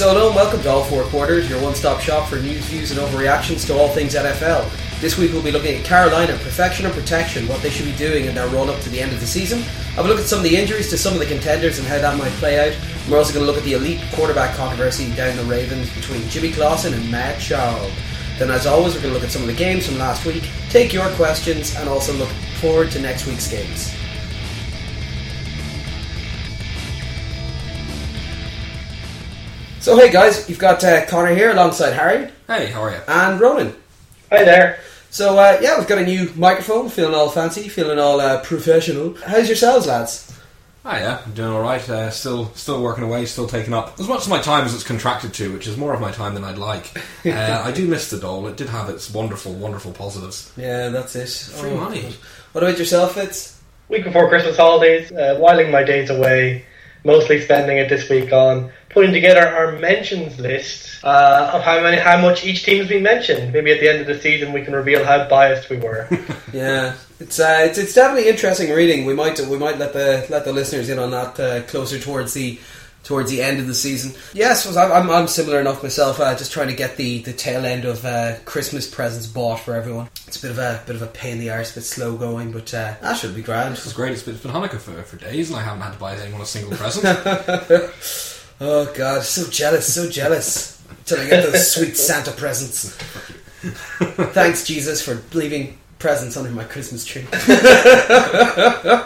So hello and welcome to All Four Quarters, your one-stop shop for news, views and overreactions to all things NFL. This week we'll be looking at Carolina, perfection and protection, what they should be doing in their run up to the end of the season. I'll look at some of the injuries to some of the contenders and how that might play out. We're also going to look at the elite quarterback controversy down the Ravens between Jimmy Clausen and Matt Schaub. Then as always we're going to look at some of the games from last week, take your questions and also look forward to next week's games. So hey guys, you've got uh, Connor here alongside Harry Hey, how are you? and Ronan. Hi there. So uh, yeah, we've got a new microphone, feeling all fancy, feeling all uh, professional. How's yourselves, lads? Ah, yeah, I'm doing all right. Uh, still, still working away. Still taking up as much of my time as it's contracted to, which is more of my time than I'd like. Uh, I do miss the doll. It did have its wonderful, wonderful positives. Yeah, that's it. Free Oh, money. God. What about yourself, Fitz? Week before Christmas holidays, uh, whiling my days away, mostly spending it this week on putting together our mentions list uh, of how many, how much each team has been mentioned. Maybe at the end of the season we can reveal how biased we were. Yeah, it's uh, it's it's definitely interesting reading. We might we might let the let the listeners in on that uh, closer towards the towards the end of the season. Yes, I'm I'm, I'm similar enough myself. Uh, just trying to get the, the tail end of uh, Christmas presents bought for everyone. It's a bit of a bit of a pain in the arse, a bit slow going, but uh, that should be grand. This is great. It's been, it's been Hanukkah for, for days, and I haven't had to buy anyone a single present. Oh god, so jealous, so jealous. Till I get those sweet Santa presents. Thanks, Jesus, for leaving presents under my Christmas tree.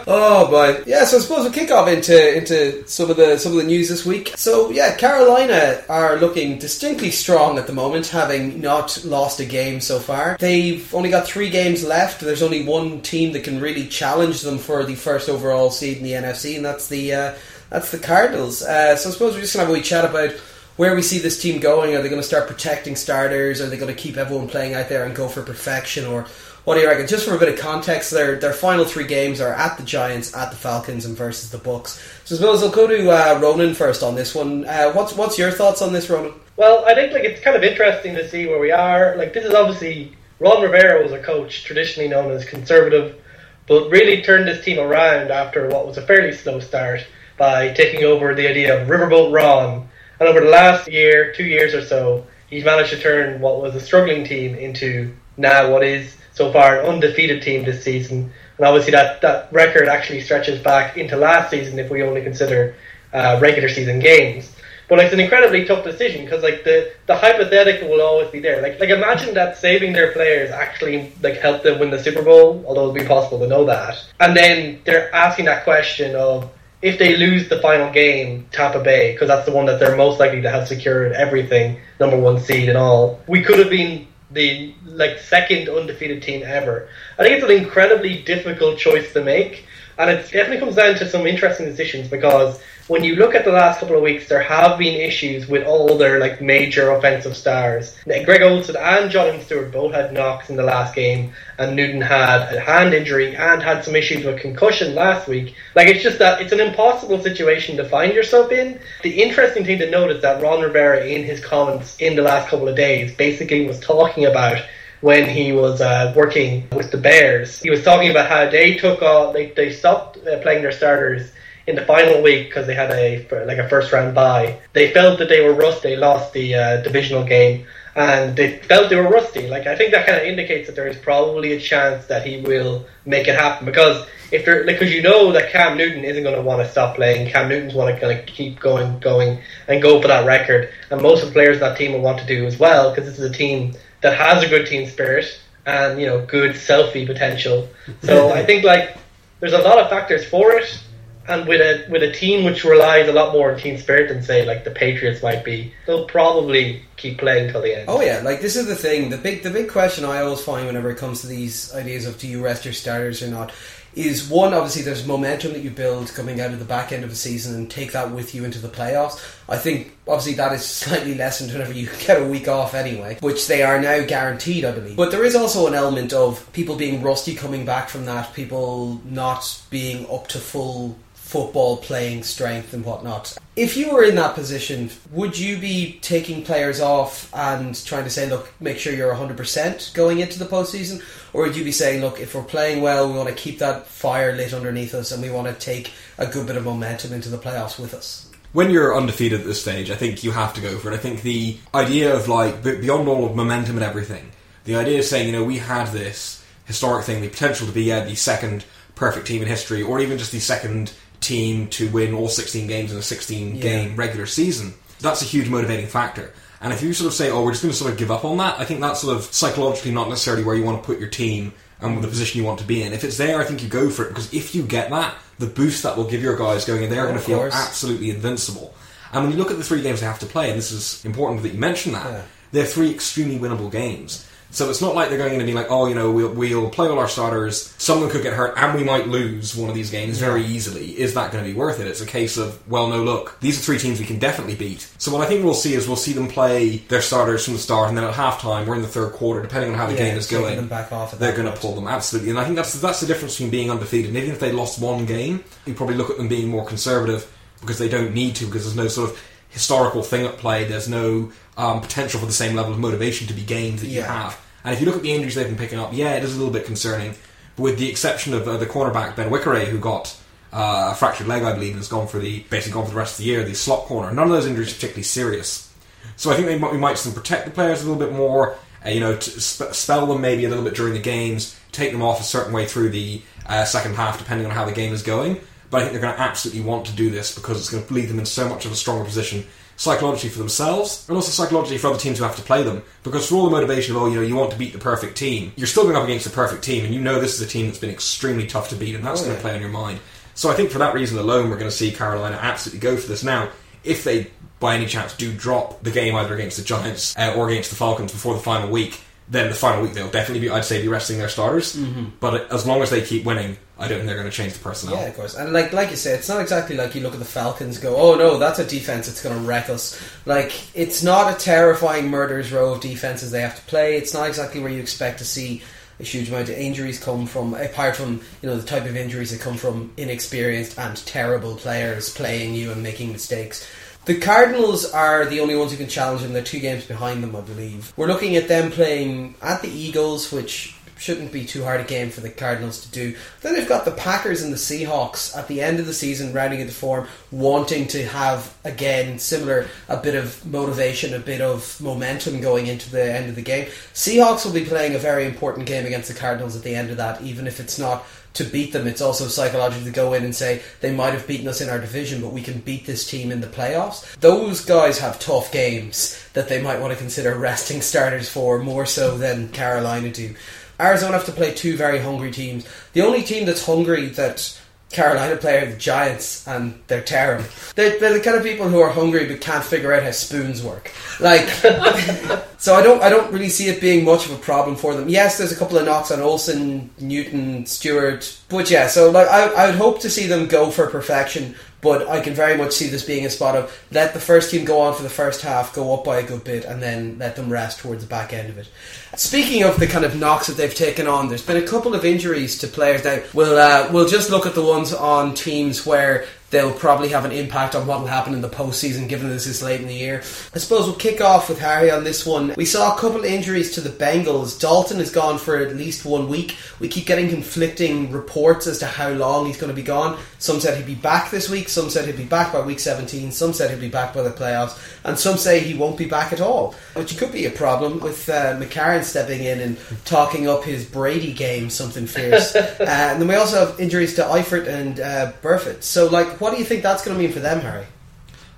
oh boy, yeah. So I suppose we'll kick off into into some of the some of the news this week. So yeah, Carolina are looking distinctly strong at the moment, having not lost a game so far. They've only got three games left. There's only one team that can really challenge them for the first overall seed in the NFC, and that's the uh, that's the Cardinals. Uh, so I suppose we're just gonna have a wee chat about where we see this team going. Are they going to start protecting starters? Are they going to keep everyone playing out there and go for perfection? Or what do you reckon? Just for a bit of context, their their final three games are at the Giants, at the Falcons, and versus the Bucks. So I suppose I'll go to uh, Ronan first on this one. Uh, what's what's your thoughts on this, Ronan? well, I think like it's kind of interesting to see where we are. Like this is obviously Ron Rivera was a coach traditionally known as conservative, but really turned this team around after what was a fairly slow start by taking over the idea of Riverboat Ron. And over the last year, two years or so, he's managed to turn what was a struggling team into now what is so far an undefeated team this season. And obviously that, that record actually stretches back into last season if we only consider uh, regular season games. But like, it's an incredibly tough decision because like the, the hypothetical will always be there. Like like imagine that saving their players actually like helped them win the Super Bowl, although it'd be possible to know that. And then they're asking that question of if they lose the final game, Tampa Bay, because that's the one that they're most likely to have secured everything, number one seed and all. We could have been the like second undefeated team ever. I think it's an incredibly difficult choice to make, and it definitely comes down to some interesting decisions because when you look at the last couple of weeks, there have been issues with all their like major offensive stars. Greg Olsen and Jonathan Stewart both had knocks in the last game, and Newton had a hand injury and had some issues with concussion last week. Like it's just that it's an impossible situation to find yourself in. The interesting thing to note is that Ron Rivera, in his comments in the last couple of days, basically was talking about when he was uh, working with the Bears. He was talking about how they took off, they, they stopped uh, playing their starters in the final week because they had a like a first round bye. They felt that they were rusty. They lost the uh, divisional game, and they felt they were rusty. Like I think that kind of indicates that there is probably a chance that he will make it happen because if they're because you know that Cam Newton isn't going to want to stop playing. Cam Newton's want to kind of keep going, going, and go for that record. And most of the players in that team will want to do as well because this is a team that has a good team spirit and you know good selfie potential. So I think like there's a lot of factors for it and with a with a team which relies a lot more on team spirit than say like the Patriots might be, they'll probably keep playing till the end. Oh yeah, like this is the thing. The big the big question I always find whenever it comes to these ideas of do you rest your starters or not is one obviously there's momentum that you build coming out of the back end of the season and take that with you into the playoffs. I think obviously that is slightly lessened whenever you get a week off anyway, which they are now guaranteed, I believe. But there is also an element of people being rusty coming back from that, people not being up to full football playing strength and whatnot. If you were in that position, would you be taking players off and trying to say, look, make sure you're 100% going into the postseason? Or would you be saying, look, if we're playing well, we want to keep that fire lit underneath us and we want to take a good bit of momentum into the playoffs with us? when you're undefeated at this stage, I think you have to go for it. I think the idea of like beyond all of momentum and everything, the idea of saying, you know, we had this historic thing, the potential to be yeah, the second perfect team in history, or even just the second team to win all 16 games in a 16 game regular season. That's a huge motivating factor. And if you sort of say, oh, we're just going to sort of give up on that, I think that's sort of psychologically not necessarily where you want to put your team and the position you want to be in. If it's there, I think you go for it because if you get that, the boost that will give your guys going in, they're going to feel absolutely invincible. And when you look at the three games they have to play, and this is important that you mention that, Yeah. they're three extremely winnable games. So it's not like they're going in and being like, oh, you know, we'll, we'll play all our starters, someone could get hurt, and we might lose one of these games very easily. Is that going to be worth it? It's a case of, well, no, look, these are three teams we can definitely beat. So what I think we'll see is we'll see them play their starters from the start, and then at halftime, we're in the third quarter, depending on how the Yeah, game is going, them back off they're going to pull them, absolutely. And I think that's, that's the difference between being undefeated. And even if they lost one game, you probably look at them being more conservative because they don't need to, because there's no sort of historical thing at play. There's no um, potential for the same level of motivation to be gained that you Yeah. have. And if you look at the injuries they've been picking up, yeah, it is a little bit concerning. But with the exception of uh, the cornerback Benwikere, who got uh, a fractured leg, I believe, and has gone for the basically gone for the rest of the year, the slot corner. None of those injuries are particularly serious. So I think they might, we might protect the players a little bit more. Uh, you know, sp- spell them maybe a little bit during the games, take them off a certain way through the uh, second half, depending on how the game is going. But I think they're going to absolutely want to do this because it's going to leave them in so much of a stronger position psychologically for themselves and also psychologically for other teams who have to play them. Because for all the motivation of, oh, you know, you want to beat the perfect team, you're still going up against the perfect team, and you know this is a team that's been extremely tough to beat, and that's Oh, going yeah. to play on your mind. So I think for that reason alone, we're going to see Carolina absolutely go for this. Now, if they by any chance do drop the game either against the Giants uh, or against the Falcons before the final week, then the final week they'll definitely be, I'd say, be resting their starters. Mm-hmm. But as long as they keep winning, I don't think they're going to change the personnel. Yeah, of course. And like like you say, it's not exactly like you look at the Falcons go, oh no, that's a defense that's going to wreck us. Like it's not a terrifying murderer's row of defenses they have to play. It's not exactly where you expect to see a huge amount of injuries come from, apart from you know the type of injuries that come from inexperienced and terrible players playing you and making mistakes. The Cardinals are the only ones who can challenge them. They're two games behind them, I believe. We're looking at them playing at the Eagles, which shouldn't be too hard a game for the Cardinals to do. Then they've got the Packers and the Seahawks at the end of the season, rounding into form, wanting to have again similar a bit of motivation, a bit of momentum going into the end of the game. Seahawks will be playing a very important game against the Cardinals at the end of that, even if it's not to beat them. It's also psychological to go in and say they might have beaten us in our division, but we can beat this team in the playoffs. Those guys have tough games that they might want to consider resting starters for more so than Carolina do. Arizona have to play two very hungry teams. The only team that's hungry that Carolina player, the Giants, and they're terrible. They're, they're the kind of people who are hungry but can't figure out how spoons work. Like, so I don't, I don't really see it being much of a problem for them. Yes, there's a couple of knocks on Olsen, Newton, Stewart, but yeah. So like, I, I would hope to see them go for perfection, but I can very much see this being a spot of let the first team go on for the first half, go up by a good bit, and then let them rest towards the back end of it. Speaking of the kind of knocks that they've taken on, there's been a couple of injuries to players. Now we'll uh, we'll just look at the ones on teams where they'll probably have an impact on what will happen in the postseason, given that this is late in the year. I suppose we'll kick off with Harry on this one. We saw a couple of injuries to the Bengals. Dalton is gone for at least one week. We keep getting conflicting reports as to how long he's going to be gone. Some said he'd be back this week, some said he'd be back by week 17, some said he'd be back by the playoffs, and some say he won't be back at all, which could be a problem with uh, McCarron stepping in and talking up his Brady game, something fierce. uh, and then we also have injuries to Eifert and uh, Burfict. So, like, what do you think that's going to mean for them, Harry?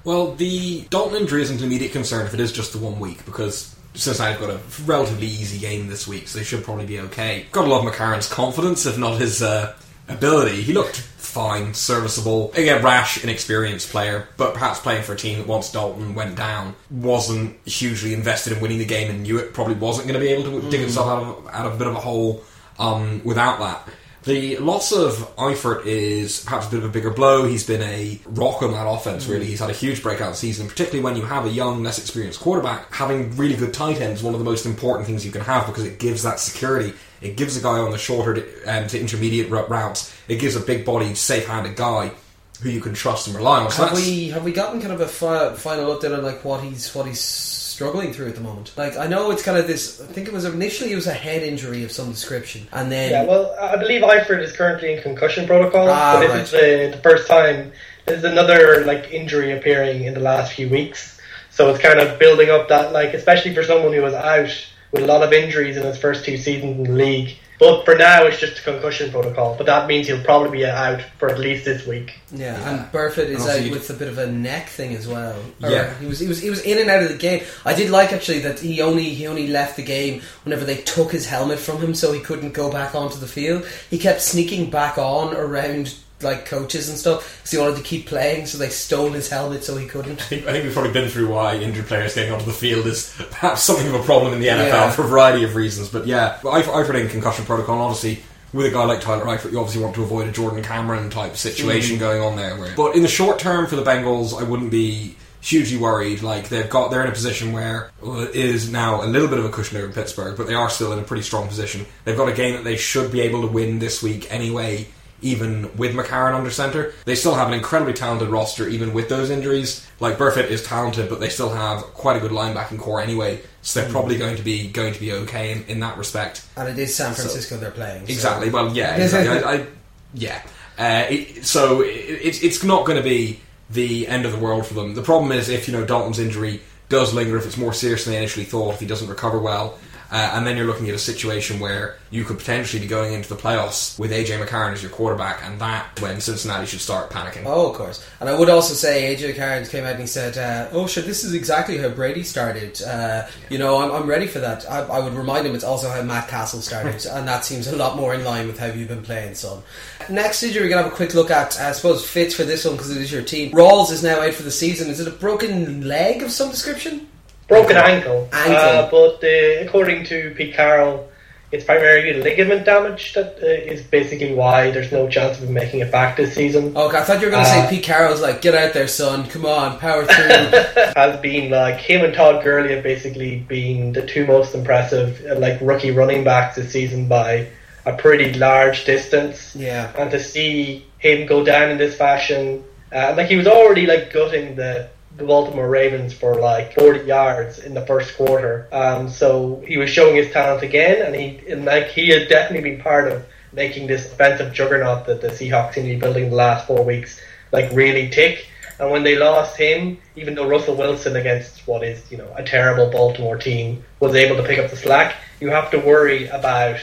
Well, the Dalton injury isn't an immediate concern if it is just the one week because Cincinnati's got a relatively easy game this week, so they should probably be okay. Got to love McCarron's confidence, if not his uh, ability. He looked fine, serviceable. Again, rash, inexperienced player, but perhaps playing for a team that once Dalton went down wasn't hugely invested in winning the game and knew it probably wasn't going to be able to dig himself out of, out of a bit of a hole um, without that. The loss of Eifert is perhaps a bit of a bigger blow. He's been a rock on that offense, really. He's had a huge breakout season, particularly when you have a young, less experienced quarterback. Having really good tight ends is one of the most important things you can have because it gives that security. It gives a guy on the shorter um, to intermediate routes. It gives a big bodied, safe handed guy who you can trust and rely on. So Have we have we gotten kind of a fi- final update on like what he's what he's struggling through at the moment? Like, I know it's kind of this. I think it was initially it was a head injury of some description, and then Yeah, well, I believe Eifert is currently in concussion protocol, Ah, but this is the, the first time there's another like injury appearing in the last few weeks. So it's kind of building up that like, especially for someone who was out with a lot of injuries in his first two seasons in the league. But for now, it's just a concussion protocol. But that means he'll probably be out for at least this week. Yeah, and Burfict is And out with a bit of a neck thing as well. Or Yeah. he was he was he was in and out of the game. I did like actually that he only he only left the game whenever they took his helmet from him, so he couldn't go back onto the field. He kept sneaking back on around like coaches and stuff because he wanted to keep playing. So they stole his helmet so he couldn't. I think, I think we've probably been through why injured players getting onto the field is perhaps something of a problem in the NFL Yeah. for a variety of reasons. But yeah, I've, I've in concussion protocol. and Obviously, with a guy like Tyler Eifert, you obviously want to avoid a Jordan Cameron type situation mm. going on there. Where, but in the short term for the Bengals, I wouldn't be hugely worried. Like they've got, they're in a position where well, it is now a little bit of a cushion over Pittsburgh, but they are still in a pretty strong position. They've got a game that they should be able to win this week anyway even with McCarron under centre. They still have an incredibly talented roster, even with those injuries. Like Burfict is talented, but they still have quite a good linebacking core anyway, so they're probably going to be going to be okay in, in that respect. And it is San Francisco they're playing. so- Exactly. Well, yeah, exactly. I, I, yeah. Uh, it, so it, it's it's not going to be the end of the world for them. The problem is if you know Dalton's injury does linger, if it's more serious than they initially thought, if he doesn't recover well. Uh, and then you're looking at a situation where you could potentially be going into the playoffs with AJ McCarron as your quarterback, and that when Cincinnati should start panicking. Oh, of course. And I would also say AJ McCarron came out and he said, uh, "Oh, sure, this is exactly how Brady started. Uh, you know, I'm, I'm ready for that." I, I would remind him it's also how Matt Cassel started, and that seems a lot more in line with how you've been playing, son. Next injury, we're gonna have a quick look at. I suppose Fitz for this one because it is your team. Rawls is now out for the season. Is it a broken leg of some description? Broken ankle. Ankle. Uh, but uh, according to Pete Carroll, it's primarily ligament damage that uh, is basically why there's no chance of him making it back this season. Okay, I thought you were gonna Uh, say Pete Carroll's like, "Get out there, son. Come on, power through." Has been like him and Todd Gurley have basically been the two most impressive uh, like rookie running backs this season by a pretty large distance. yeah. and to see him go down in this fashion, uh, like he was already like gutting the, the Baltimore Ravens for like 40 yards in the first quarter. Um, so he was showing his talent again, and he and like he had definitely been part of making this offensive juggernaut that the Seahawks seem to be building the last four weeks like really tick. And when they lost him, even though Russell Wilson against what is you know a terrible Baltimore team was able to pick up the slack, you have to worry about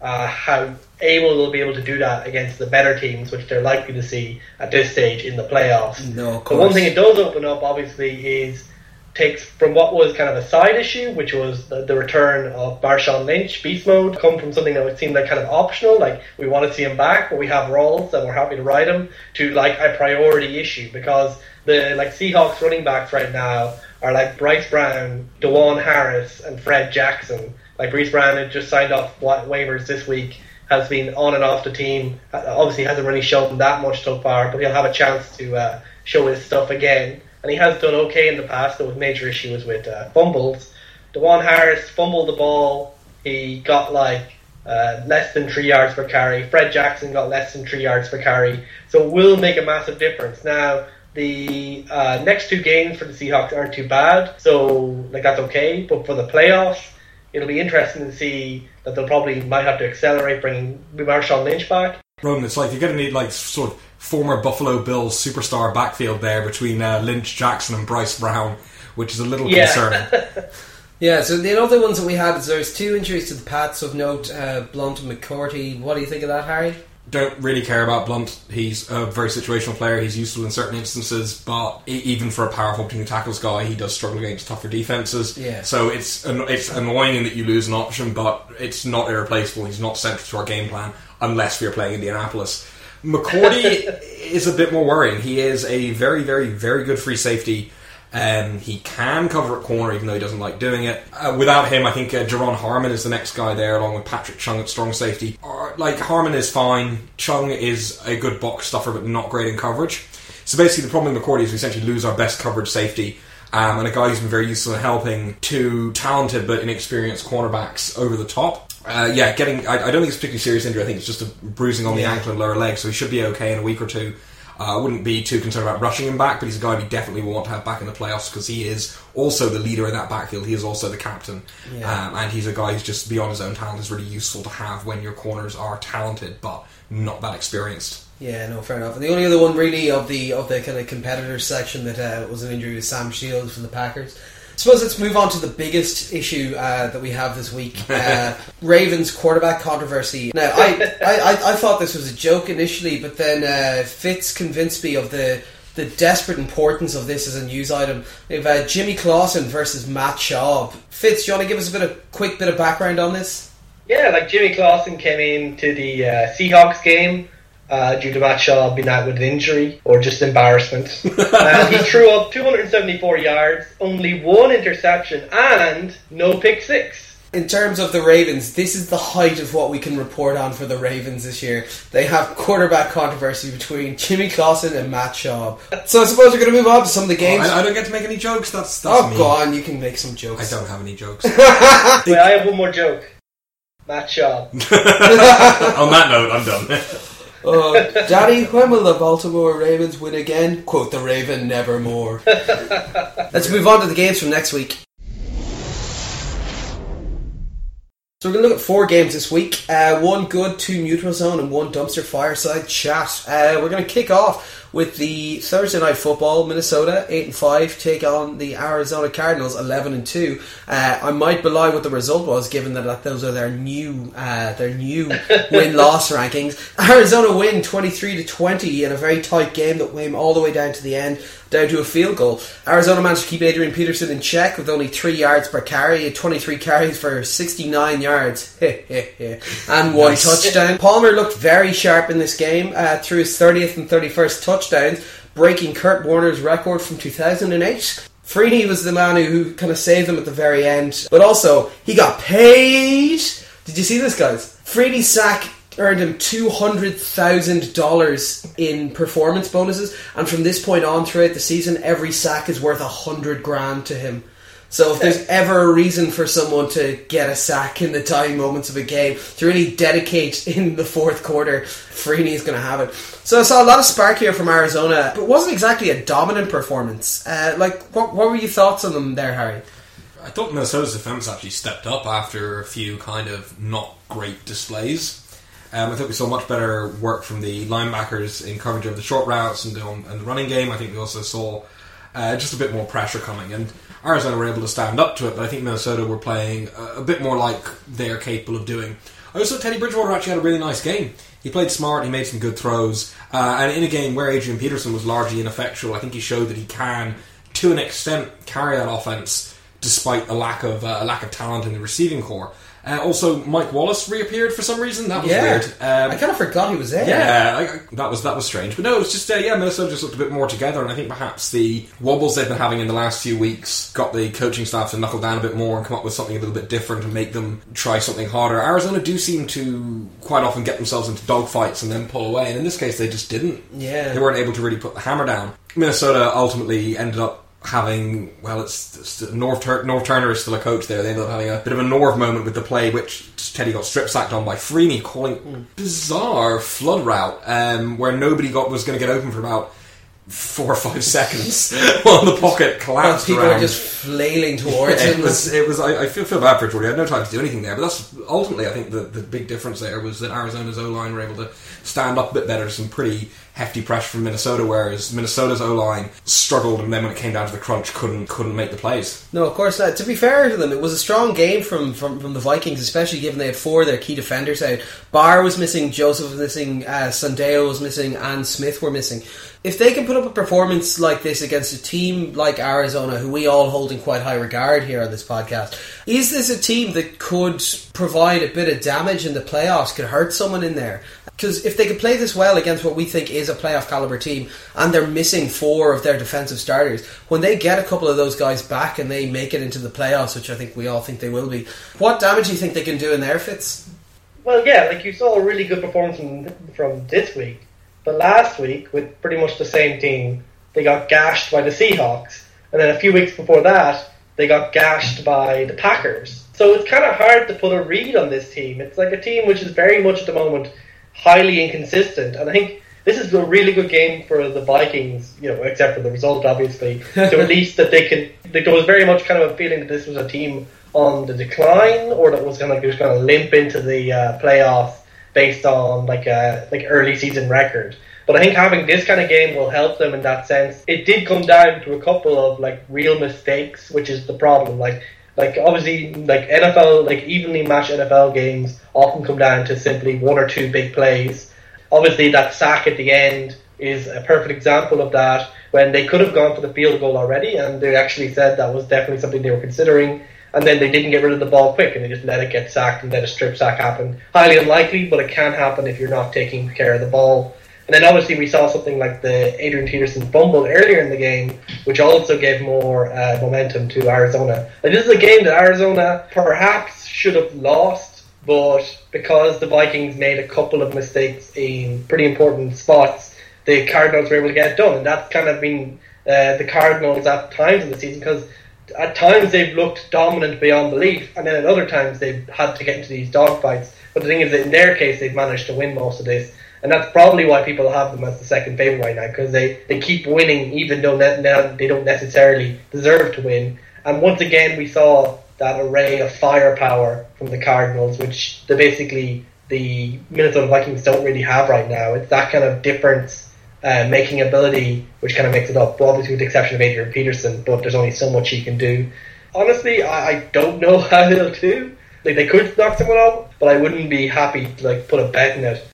uh, how able they'll be able to do that against the better teams, which they're likely to see at this stage in the playoffs. No, But one thing it does open up, obviously, is takes from what was kind of a side issue, which was the, the return of Marshawn Lynch, Beast Mode, come from something that would seem like kind of optional, like we want to see him back, but we have Rawls and we're happy to ride him, to like a priority issue because the like Seahawks running backs right now are like Bryce Brown, DuJuan Harris, and Fred Jackson. Like Bryce Brown had just signed off waivers this week, has been on and off the team. Uh, Obviously, hasn't really shown that much so far, but he'll have a chance to uh, show his stuff again. And he has done okay in the past, though with major issues with uh, fumbles. DuJuan Harris fumbled the ball. He got like uh, less than three yards per carry. Fred Jackson got less than three yards per carry. So it will make a massive difference. Now, the uh, next two games for the Seahawks aren't too bad, so like that's okay. But for the playoffs, it'll be interesting to see that they'll probably might have to accelerate bringing Marshawn Lynch back. Ronan, it's like you're going to need like sort of former Buffalo Bills superstar backfield there between uh, Lynch, Jackson, and Bryce Brown, which is a little Yeah. concerning. Yeah, so the other ones that we had is there's two injuries to the Pats of note, uh, Blunt and McCourty. What do you think of that, Harry? Don't really care about Blunt. He's a very situational player. He's useful in certain instances, but even for a powerful between tackles guy, he does struggle against tougher defenses. Yeah. So it's it's annoying in that you lose an option, but it's not irreplaceable. He's not central to our game plan unless we're playing Indianapolis. McCourty is a bit more worrying. He is a very, very, very good free safety. Um, he can cover at corner, even though he doesn't like doing it. Uh, without him, I think uh, Duron Harmon is the next guy there, along with Patrick Chung at strong safety. Or, like Harmon is fine. Chung is a good box stuffer, but not great in coverage. So basically, the problem with McCourty is we essentially lose our best coverage safety. Um, and a guy who's been very useful in helping two talented but inexperienced cornerbacks over the top. Uh, yeah, getting. I, I don't think it's a particularly serious injury. I think it's just a bruising on the ankle and lower leg, so he should be okay in a week or two. Uh, I wouldn't be too concerned about rushing him back, but he's a guy we definitely want to have back in the playoffs because he is also the leader in that backfield. He is also the captain, Yeah. um, and he's a guy who's just beyond his own talent is really useful to have when your corners are talented but not that experienced. Yeah, no, fair enough. And the only other one really of the of the kind of competitors section that uh, was an injury was Sam Shields from the Packers. I suppose let's move on to the biggest issue uh, that we have this week: uh, Ravens quarterback controversy. Now, I, I, I, I thought this was a joke initially, but then uh, Fitz convinced me of the the desperate importance of this as a news item. We have uh, Jimmy Clausen versus Matt Schaub. Fitz, do you want to give us a bit of quick bit of background on this? Yeah, like Jimmy Clausen came into the uh, Seahawks game uh, due to Matt Schaub being out with an injury or just embarrassment. uh, he threw up 274 yards, only one interception, and no pick six. In terms of the Ravens, this is the height of what we can report on for the Ravens this year. They have quarterback controversy between Jimmy Clausen and Matt Schaub. So I suppose we're going to move on to some of the games. Oh, I, I don't get to make any jokes. That's, that's oh, me. go on, you can make some jokes. I don't have any jokes. Wait, I have one more joke. Matt Schaub. On that note, I'm done. Uh, Daddy, when will the Baltimore Ravens win again? Quote the Raven, nevermore. Let's move on to the games from next week. So we're going to look at four games this week. Uh, one good, two neutral zone, and one dumpster fireside chat. Uh, we're going to kick off with the Thursday night football. Minnesota eight and five take on the Arizona Cardinals eleven and two. Uh, I might belie what the result was, given that those are their new uh, their new win loss rankings. Arizona win twenty three to twenty in a very tight game that came all the way down to the end down to a field goal. Arizona managed to keep Adrian Peterson in check with only three yards per carry, 23 carries for 69 yards, and one Nice. touchdown. Palmer looked very sharp in this game uh, threw his 30th and 31st touchdowns, breaking Kurt Warner's record from 2008. Freeney was the man who, kind of saved him at the very end, but also he got paid. Did you see this, guys? Freeney's sack earned him two hundred thousand dollars in performance bonuses, and from this point on throughout the season, every sack is worth a hundred grand to him. So if there's ever a reason for someone to get a sack in the dying moments of a game, to really dedicate in the fourth quarter, Freeney is going to have it. So I saw a lot of spark here from Arizona, but wasn't exactly a dominant performance. Uh, like, what, what were your thoughts on them there, Harry? I thought Minnesota's defense actually stepped up after a few kind of not great displays. Um, I think we saw much better work from the linebackers in coverage of the short routes and the, and the running game. I think we also saw uh, just a bit more pressure coming, and Arizona were able to stand up to it. But I think Minnesota were playing a, bit more like they're capable of doing. I also Teddy Bridgewater actually had a really nice game. He played smart. He made some good throws, uh, and in a game where Adrian Peterson was largely ineffectual, I think he showed that he can, to an extent, carry that offense despite a lack of uh, a lack of talent in the receiving core. Uh, also, Mike Wallace reappeared for some reason. That was weird. Um, I kind of forgot he was there. yeah, I, I- that was that was strange. But no, it's just uh, yeah, Minnesota just looked a bit more together, and I think perhaps the wobbles they've been having in the last few weeks got the coaching staff to knuckle down a bit more and come up with something a little bit different and make them try something harder. Arizona do seem to quite often get themselves into dogfights and then pull away, and in this case, they just didn't. Yeah. they weren't able to really put the hammer down. Minnesota ultimately ended up having well, it's, it's Norv Tur- Norv Turner is still a coach there. They ended up having a bit of a Norv moment with the play, which Teddy got strip sacked on by Freeney, calling bizarre flood route um, where nobody got was going to get open for about four or five seconds while the pocket Well, collapsed people around. are just flailing towards it him. was. It was. I, I feel feel bad for Jordy. I had no time to do anything there, but that's ultimately. I think the the big difference there was that Arizona's O line were able to stand up a bit better to some pretty hefty pressure from Minnesota, whereas Minnesota's O line struggled, and then when it came down to the crunch, couldn't couldn't make the plays. No, of course not. To be fair to them, it was a strong game from, from, from the Vikings, especially given they had four of their key defenders out. Barr was missing, Joseph was missing, uh, was missing, and Smith were missing. If they can put up a performance like this against a team like Arizona, who we all hold in quite high regard here on this podcast, is this a team that could provide a bit of damage in the playoffs, could hurt someone in there? Because if they could play this well against what we think is a playoff caliber team, and they're missing four of their defensive starters, when they get a couple of those guys back and they make it into the playoffs, which I think we all think they will be, what damage do you think they can do in their Fitz? Well, yeah, like you saw a really good performance from, from this week, but last week with pretty much the same team, they got gashed by the Seahawks, and then a few weeks before that, they got gashed by the Packers. So it's kind of hard to put a read on this team. It's like a team which is very much at the moment highly inconsistent, and I think this is a really good game for the Vikings, you know, except for the result, obviously. so at least that they can. There was very much kind of a feeling that this was a team on the decline, or that was going to just kind of limp into the uh, playoffs based on like a like early season record. But I think having this kind of game will help them in that sense. It did come down to a couple of like real mistakes, which is the problem. Like like obviously like NFL like evenly matched NFL games often come down to simply one or two big plays. Obviously that sack at the end is a perfect example of that when they could have gone for the field goal already and they actually said that was definitely something they were considering and then they didn't get rid of the ball quick and they just let it get sacked and let a strip sack happen. Highly unlikely, but it can happen if you're not taking care of the ball. And then obviously we saw something like the Adrian Peterson fumble earlier in the game, which also gave more uh, momentum to Arizona. Like this is a game that Arizona perhaps should have lost, but because the Vikings made a couple of mistakes in pretty important spots, the Cardinals were able to get it done. And that's kind of been uh, the Cardinals at times in the season because at times they've looked dominant beyond belief, and then at other times they've had to get into these dogfights. But the thing is that in their case, they've managed to win most of this, and that's probably why people have them as the second favorite right now because they, they keep winning even though they don't necessarily deserve to win. And once again, we saw that array of firepower from the Cardinals, which the basically the Minnesota Vikings don't really have right now. It's that kind of difference uh, making ability, which kind of makes it up. obviously, with the exception of Adrian Peterson, but there's only so much he can do. Honestly, I, I don't know how he'll do. Like they could knock someone out, but I wouldn't be happy to like put a bet in it.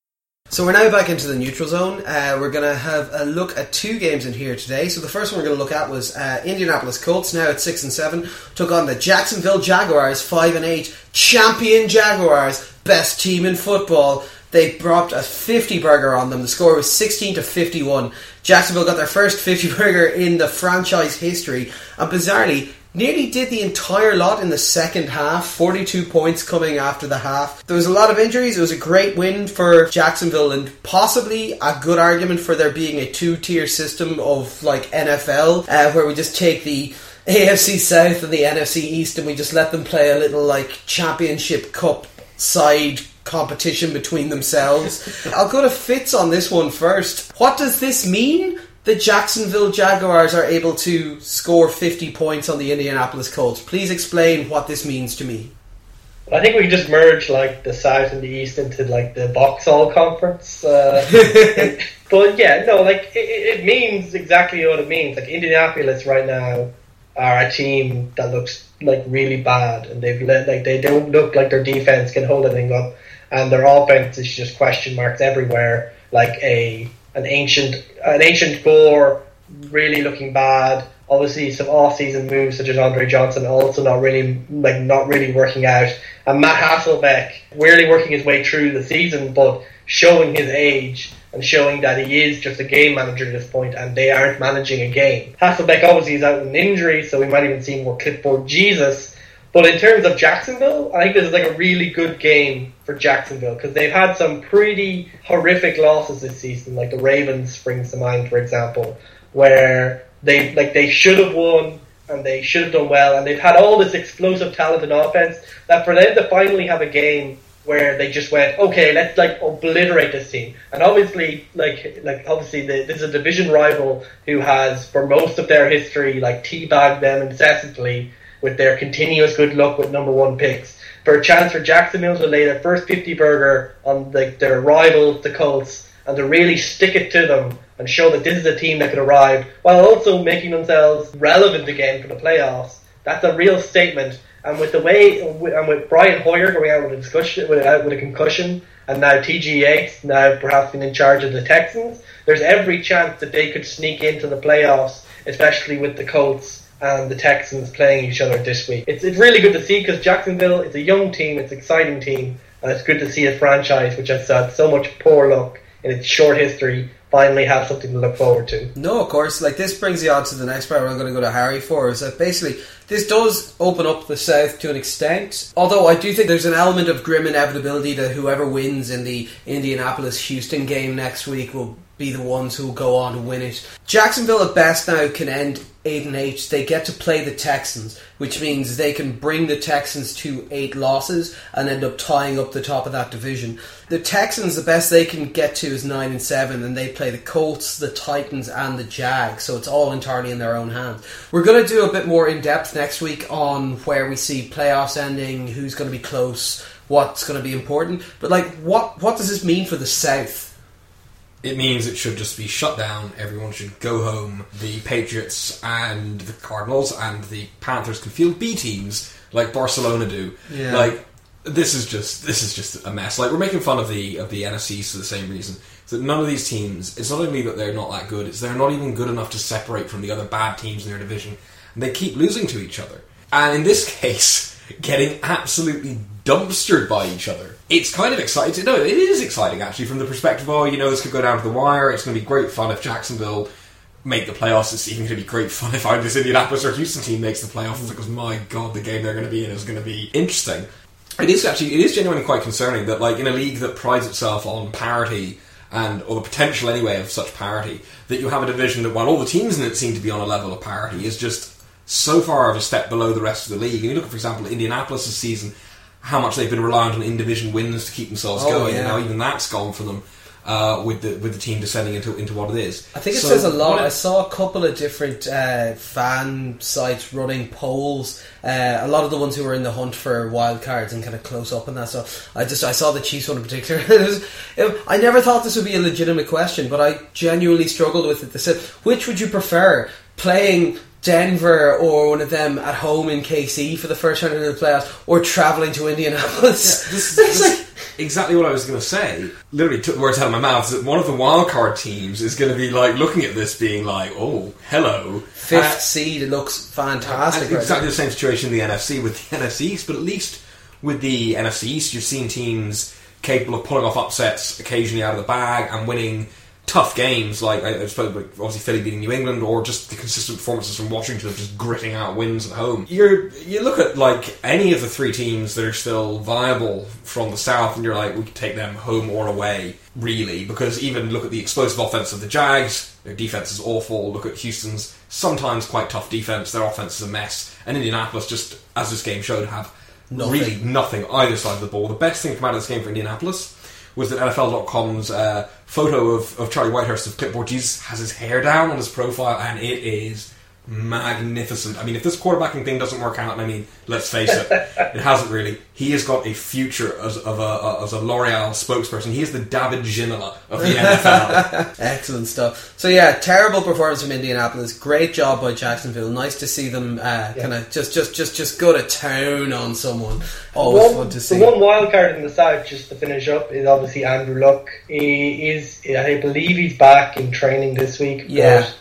So we're now back into the neutral zone. Uh, we're going to have a look at two games in here today. So the first one we're going to look at was uh, Indianapolis Colts, now at six and seven, took on the Jacksonville Jaguars, five and eight, champion Jaguars, best team in football. They dropped a 50 burger on them. The score was 16 to 51. Jacksonville got their first 50 burger in the franchise history, and bizarrely, nearly did the entire lot in the second half. 42 points coming after the half. There was a lot of injuries. It was a great win for Jacksonville, and possibly a good argument for there being a two tier system of like NFL, uh, where we just take the AFC South and the NFC East and we just let them play a little like championship cup side competition between themselves. I'll go to Fitz on this one first. What does this mean? The Jacksonville Jaguars are able to score 50 points on the Indianapolis Colts. Please explain what this means to me. I think we just merge like the South and the East into like the Boxall Conference. Uh, but yeah, no, like it, it means exactly what it means. Like Indianapolis right now are a team that looks like really bad, and they've let like they don't look like their defense can hold anything up and their offense is just question marks everywhere, like a an ancient an ancient core really looking bad. Obviously, some off-season moves such as Andre Johnson also not really like not really working out, and Matt Hasselbeck really working his way through the season, but showing his age and showing that he is just a game manager at this point, and they aren't managing a game. Hasselbeck obviously is out with an injury, so we might even see more clipboard Jesus but in terms of Jacksonville, I think this is like a really good game for Jacksonville because they've had some pretty horrific losses this season. Like the Ravens springs to mind, for example, where they like they should have won and they should have done well, and they've had all this explosive talent in offense that for them to finally have a game where they just went, okay, let's like obliterate this team. And obviously, like like obviously, the, this is a division rival who has for most of their history like teabagged them incessantly with their continuous good luck with number one picks. For a chance for Jacksonville to lay their first 50 burger on the, their rival, the Colts, and to really stick it to them and show that this is a team that could arrive while also making themselves relevant again for the playoffs. That's a real statement. And with the way, and with Brian Hoyer going out with a discussion, with a, with a concussion, and now TJ Yates now perhaps being in charge of the Texans, there's every chance that they could sneak into the playoffs, especially with the Colts and the Texans playing each other this week. It's, it's really good to see because Jacksonville, it's a young team, it's an exciting team, and it's good to see a franchise which has had so much poor luck in its short history finally have something to look forward to. No, of course. Like this brings you on to the next part I'm going to go to Harry for is that basically this does open up the South to an extent. Although I do think there's an element of grim inevitability that whoever wins in the Indianapolis Houston game next week will be the ones who will go on to win it. Jacksonville at best now can end 8 and 8. They get to play the Texans, which means they can bring the Texans to 8 losses and end up tying up the top of that division. The Texans the best they can get to is 9 and 7 and they play the Colts, the Titans and the Jags, so it's all entirely in their own hands. We're going to do a bit more in depth next week on where we see playoffs ending, who's going to be close, what's going to be important. But like, what what does this mean for the South? It means it should just be shut down. Everyone should go home. The Patriots and the Cardinals and the Panthers can field B teams like Barcelona do. Yeah. Like this is just this is just a mess. Like we're making fun of the of the NFCs for the same reason. So that none of these teams. It's not only that they're not that good. It's they're not even good enough to separate from the other bad teams in their division. And they keep losing to each other. And in this case, getting absolutely dumpstered by each other. It's kind of exciting. No, it is exciting actually from the perspective. of, Oh, you know, this could go down to the wire. It's going to be great fun if Jacksonville make the playoffs. It's even going to be great fun if either this Indianapolis or Houston team makes the playoffs because my god, the game they're going to be in is going to be interesting. It is actually it is genuinely quite concerning that like in a league that prides itself on parity and or the potential anyway of such parity that you have a division that while all the teams in it seem to be on a level of parity is just so far of a step below the rest of the league. And you look at, for example, Indianapolis season, how much they've been reliant on in division wins to keep themselves Oh, going, yeah. and now even that's gone for them uh, with the with the team descending into into what it is. I think it So says a lot. I saw a couple of different uh, fan sites running polls. Uh, a lot of the ones who were in the hunt for wild cards and kind of close up and that. So I just I saw the Chiefs one in particular. it was, it, I never thought this would be a legitimate question, but I genuinely struggled with it. They said, which would you prefer, playing? Denver or one of them at home in KC for the first round of the playoffs, or traveling to Indianapolis. Yeah, this, this like- exactly what I was going to say. Literally took the words out of my mouth. Is that one of the wildcard teams is going to be like looking at this, being like, "Oh, hello, fifth Uh, seed, it looks fantastic. And right exactly now. the same situation in the NFC with the NFC East, but at least with the NFC East, you've seen teams capable of pulling off upsets occasionally out of the bag and winning tough games. Like I I suppose, like, obviously Philly beating New England, or just the consistent performances from Washington of just gritting out wins at home. You're you look at like any of the three teams that are still viable from the South, and you're like, we could take them home or away, really, because even look at the explosive offense of the Jags. Their defense is awful. Look at Houston's sometimes quite tough defense. Their offense is a mess. And Indianapolis, just as this game showed, have Nothing. really nothing either side of the ball. The best thing to come out of this game for Indianapolis was that NFL.com's uh, photo of, of Charlie Whitehurst of Clipboard. Jesus has his hair down on his profile, and it is magnificent. I mean, if this quarterbacking thing doesn't work out, and I mean, let's face it, it hasn't really. He has got a future as of a as a L'Oreal spokesperson. He is the David Ginola of the NFL. Excellent stuff. So yeah, terrible performance from Indianapolis. Great job by Jacksonville. Nice to see them uh, kind of just, just, just, just go to town on someone. Always one, fun to see. The one wild card in the south, just to finish up, is obviously Andrew Luck. He is, I believe, he's back in training this week. Yeah. but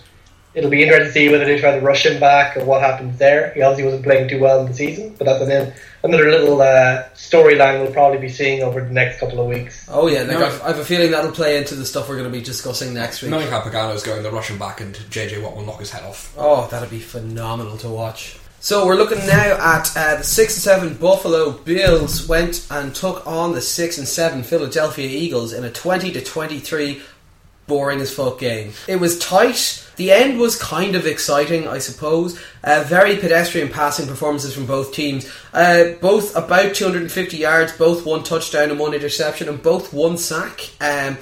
It'll be interesting to see whether they try to rush him back or what happens there. He obviously wasn't playing too well in the season, but that's an, another little uh, storyline we'll probably be seeing over the next couple of weeks. Oh yeah, like No. I've, I've a feeling that'll play into the stuff we're going to be discussing next week. Knowing how Pagano's going, they're rushing back, and JJ Watt will knock his head off. Oh, that'd be phenomenal to watch. So we're looking now at uh, the six and seven Buffalo Bills went and took on the six and seven Philadelphia Eagles in a twenty to twenty three boring as fuck game. It was tight. The end was kind of exciting, I suppose. Uh, very pedestrian passing performances from both teams. Uh, both about 250 yards, both one touchdown and one interception, and both one sack. Um,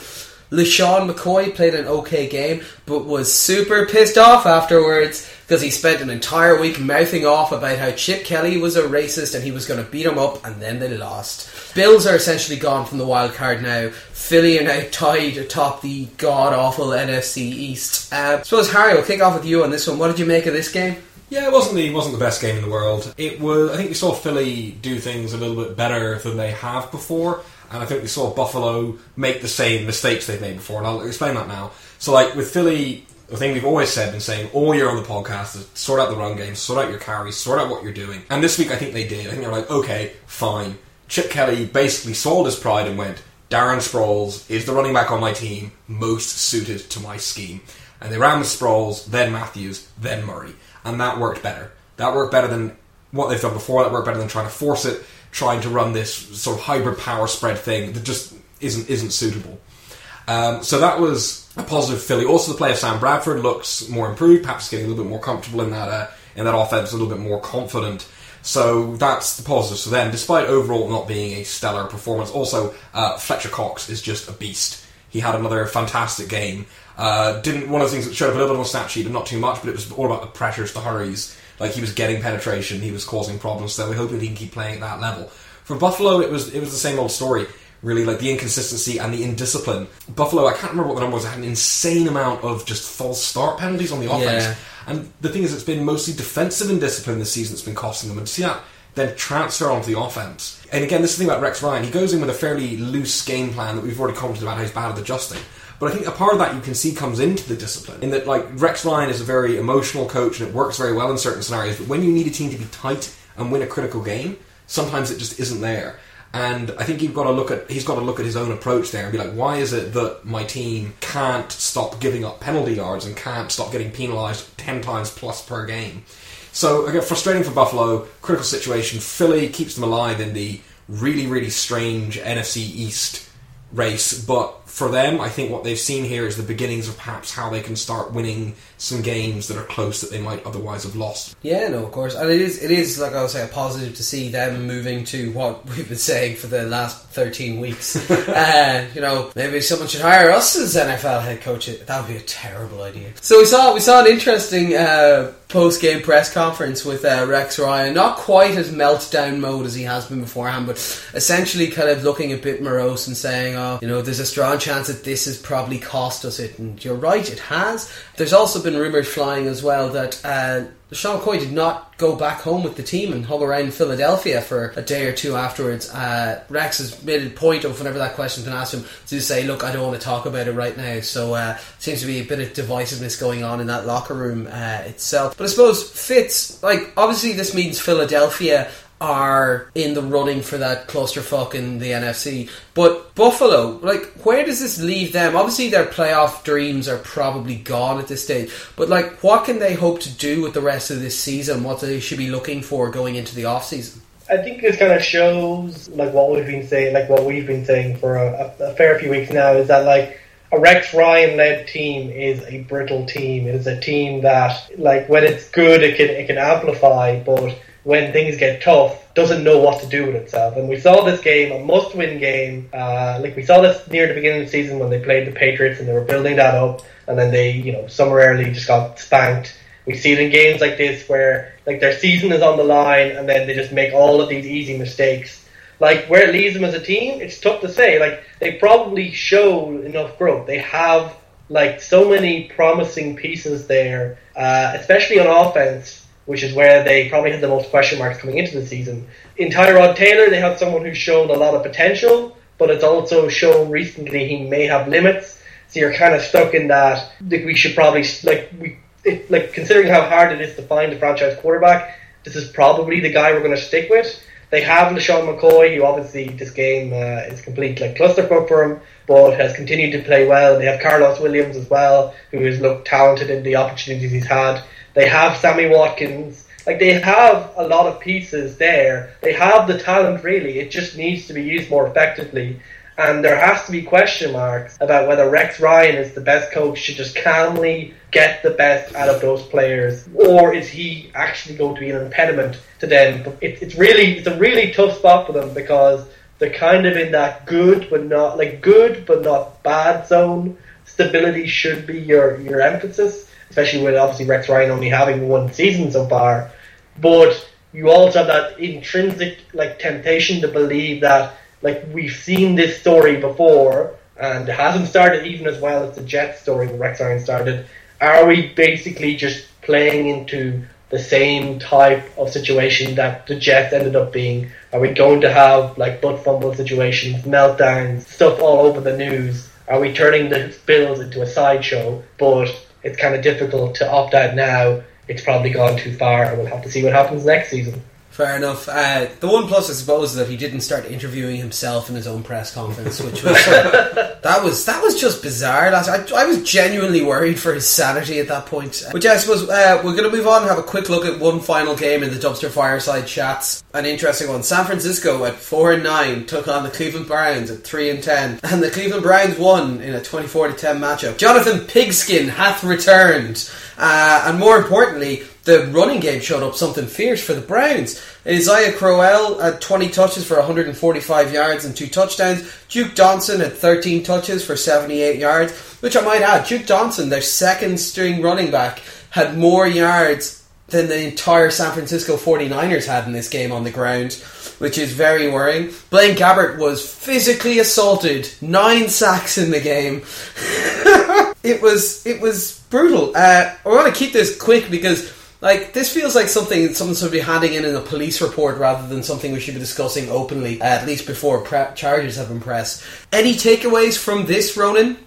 LeSean McCoy played an okay game, but was super pissed off afterwards because he spent an entire week mouthing off about how Chip Kelly was a racist and he was going to beat him up, and then they lost. Bills are essentially gone from the wild card now. Philly are now tied atop the god awful NFC East. Uh, I suppose Harry, we'll kick off with you on this one. What did you make of this game? Yeah, it wasn't the wasn't the best game in the world. It was. I think we saw Philly do things a little bit better than they have before, and I think we saw Buffalo make the same mistakes they've made before. And I'll explain that now. So, like with Philly, the thing we've always said, been saying all year on the podcast is sort out the run game, sort out your carries, sort out what you're doing. And this week, I think they did. I think they were like, okay, fine. Chip Kelly basically sold his pride and went, Darren Sproles is the running back on my team most suited to my scheme. And they ran with Sproles, then Mathews, then Murray. And that worked better. That worked better than what they've done before. That worked better than trying to force it, trying to run this sort of hybrid power spread thing that just isn't isn't suitable. Um, so that was a positive Philly. Also, the play of Sam Bradford looks more improved, perhaps getting a little bit more comfortable in that uh, in that offense, a little bit more confident. So that's the positive for them, despite overall not being a stellar performance. Also, uh, Fletcher Cox is just a beast. He had another fantastic game. Uh, didn't one of the things that showed up a little bit on the stat sheet, but not too much. But it was all about the pressures, the hurries. Like he was getting penetration, he was causing problems. So we're hoping he can keep playing at that level. For Buffalo, it was it was the same old story. Really, like the inconsistency and the indiscipline. Buffalo, I can't remember what the number was. Had an insane amount of just false start penalties on the offense. Yeah. And the thing is, it's been mostly defensive indiscipline this season that's been costing them. And to see that then transfer onto the offense. And again, this is the thing about Rex Ryan. He goes in with a fairly loose game plan that we've already commented about how he's bad at adjusting. But I think a part of that you can see comes into the discipline. In that, like, Rex Ryan is a very emotional coach and it works very well in certain scenarios. But when you need a team to be tight and win a critical game, sometimes it just isn't there. And I think you've got to look at he's got to look at his own approach there and be like, why is it that my team can't stop giving up penalty yards and can't stop getting penalised ten times plus per game? So again, frustrating for Buffalo. Critical situation. Philly keeps them alive in the really really strange NFC East race, but for them, I think what they've seen here is the beginnings of perhaps how they can start winning some games that are close that they might otherwise have lost. Yeah, no, of course, and it is it is like I was saying, a positive to see them moving to what we've been saying for the last thirteen weeks. uh, you know, maybe someone should hire us as NFL head coach. That would be a terrible idea. So we saw we saw an interesting uh, post game press conference with uh, Rex Ryan, not quite as meltdown mode as he has been beforehand, but essentially kind of looking a bit morose and saying, "Oh, you know, there's a strong chance that this has probably cost us it." And you're right, it has. There's also been rumours flying as well that uh, Sean McCoy did not go back home with the team and hung around Philadelphia for a day or two afterwards. Uh, Rex has made a point of whenever that question's been asked him to say, "Look, I don't want to talk about it right now." So uh, seems to be a bit of divisiveness going on in that locker room uh, itself. But I suppose Fitz, like obviously this means Philadelphia are in the running for that clusterfuck in the NFC. But Buffalo, like, where does this leave them? Obviously, their playoff dreams are probably gone at this stage. But, like, what can they hope to do with the rest of this season? What they should be looking for going into the off season? I think this kind of shows like what we've been saying, like what we've been saying for a, a fair few weeks now, is that like a Rex Ryan led team is a brittle team. It is a team that, like, when it's good, it can it can amplify, but when things get tough, doesn't know what to do with itself. And we saw this game, a must-win game. Uh, like we saw this near the beginning of the season when they played the Patriots and they were building that up, and then they, you know, summarily just got spanked. We see it in games like this where like their season is on the line, and then they just make all of these easy mistakes. Like where it leaves them as a team, it's tough to say. Like they probably show enough growth. They have like so many promising pieces there, uh, especially on offense which is where they probably had the most question marks coming into the season. In Tyrod Taylor, they have someone who's shown a lot of potential, but it's also shown recently he may have limits. So you're kind of stuck in that. Like we should probably like we like considering how hard it is to find a franchise quarterback. This is probably the guy we're going to stick with. They have LeSean McCoy, who obviously this game uh, is complete like clusterfuck for him, but has continued to play well. They have Carlos Williams as well, who has looked talented in the opportunities he's had. They have Sammy Watkins. Like they have a lot of pieces there. They have the talent really. It just needs to be used more effectively. And there has to be question marks about whether Rex Ryan is the best coach to just calmly get the best out of those players, or is he actually going to be an impediment to them? It, it's really it's a really tough spot for them because they're kind of in that good but not like good but not bad zone. Stability should be your your emphasis especially with obviously Rex Ryan only having one season so far. But you also have that intrinsic like temptation to believe that like we've seen this story before and it hasn't started even as well as the Jets story when Rex Ryan started. Are we basically just playing into the same type of situation that the Jets ended up being? Are we going to have like butt fumble situations, meltdowns, stuff all over the news? Are we turning the Bills into a sideshow? But it's kind of difficult to opt out now. It's probably gone too far, and we'll have to see what happens next season. Fair enough. Uh, the one plus, I suppose, is that he didn't start interviewing himself in his own press conference, which was uh, that was that was just bizarre. Last, I, I was genuinely worried for his sanity at that point. Which I suppose uh, we're going to move on and have a quick look at one final game in the dumpster fireside chats. An interesting one. San Francisco at four and nine took on the Cleveland Browns at three and ten, and the Cleveland Browns won in a twenty-four to ten matchup. Jonathan Pigskin hath returned, uh, and more importantly the running game showed up something fierce for the Browns. Isaiah Crowell had 20 touches for 145 yards and two touchdowns. Duke Johnson had 13 touches for 78 yards, which I might add, Duke Johnson, their second string running back, had more yards than the entire San Francisco 49ers had in this game on the ground, which is very worrying. Blaine Gabbert was physically assaulted, nine sacks in the game. it was it was brutal. Uh, I want to keep this quick because like this feels like something someone should be handing in in a police report rather than something we should be discussing openly, uh, at least before pre- charges have been pressed. Any takeaways from this, Ronan?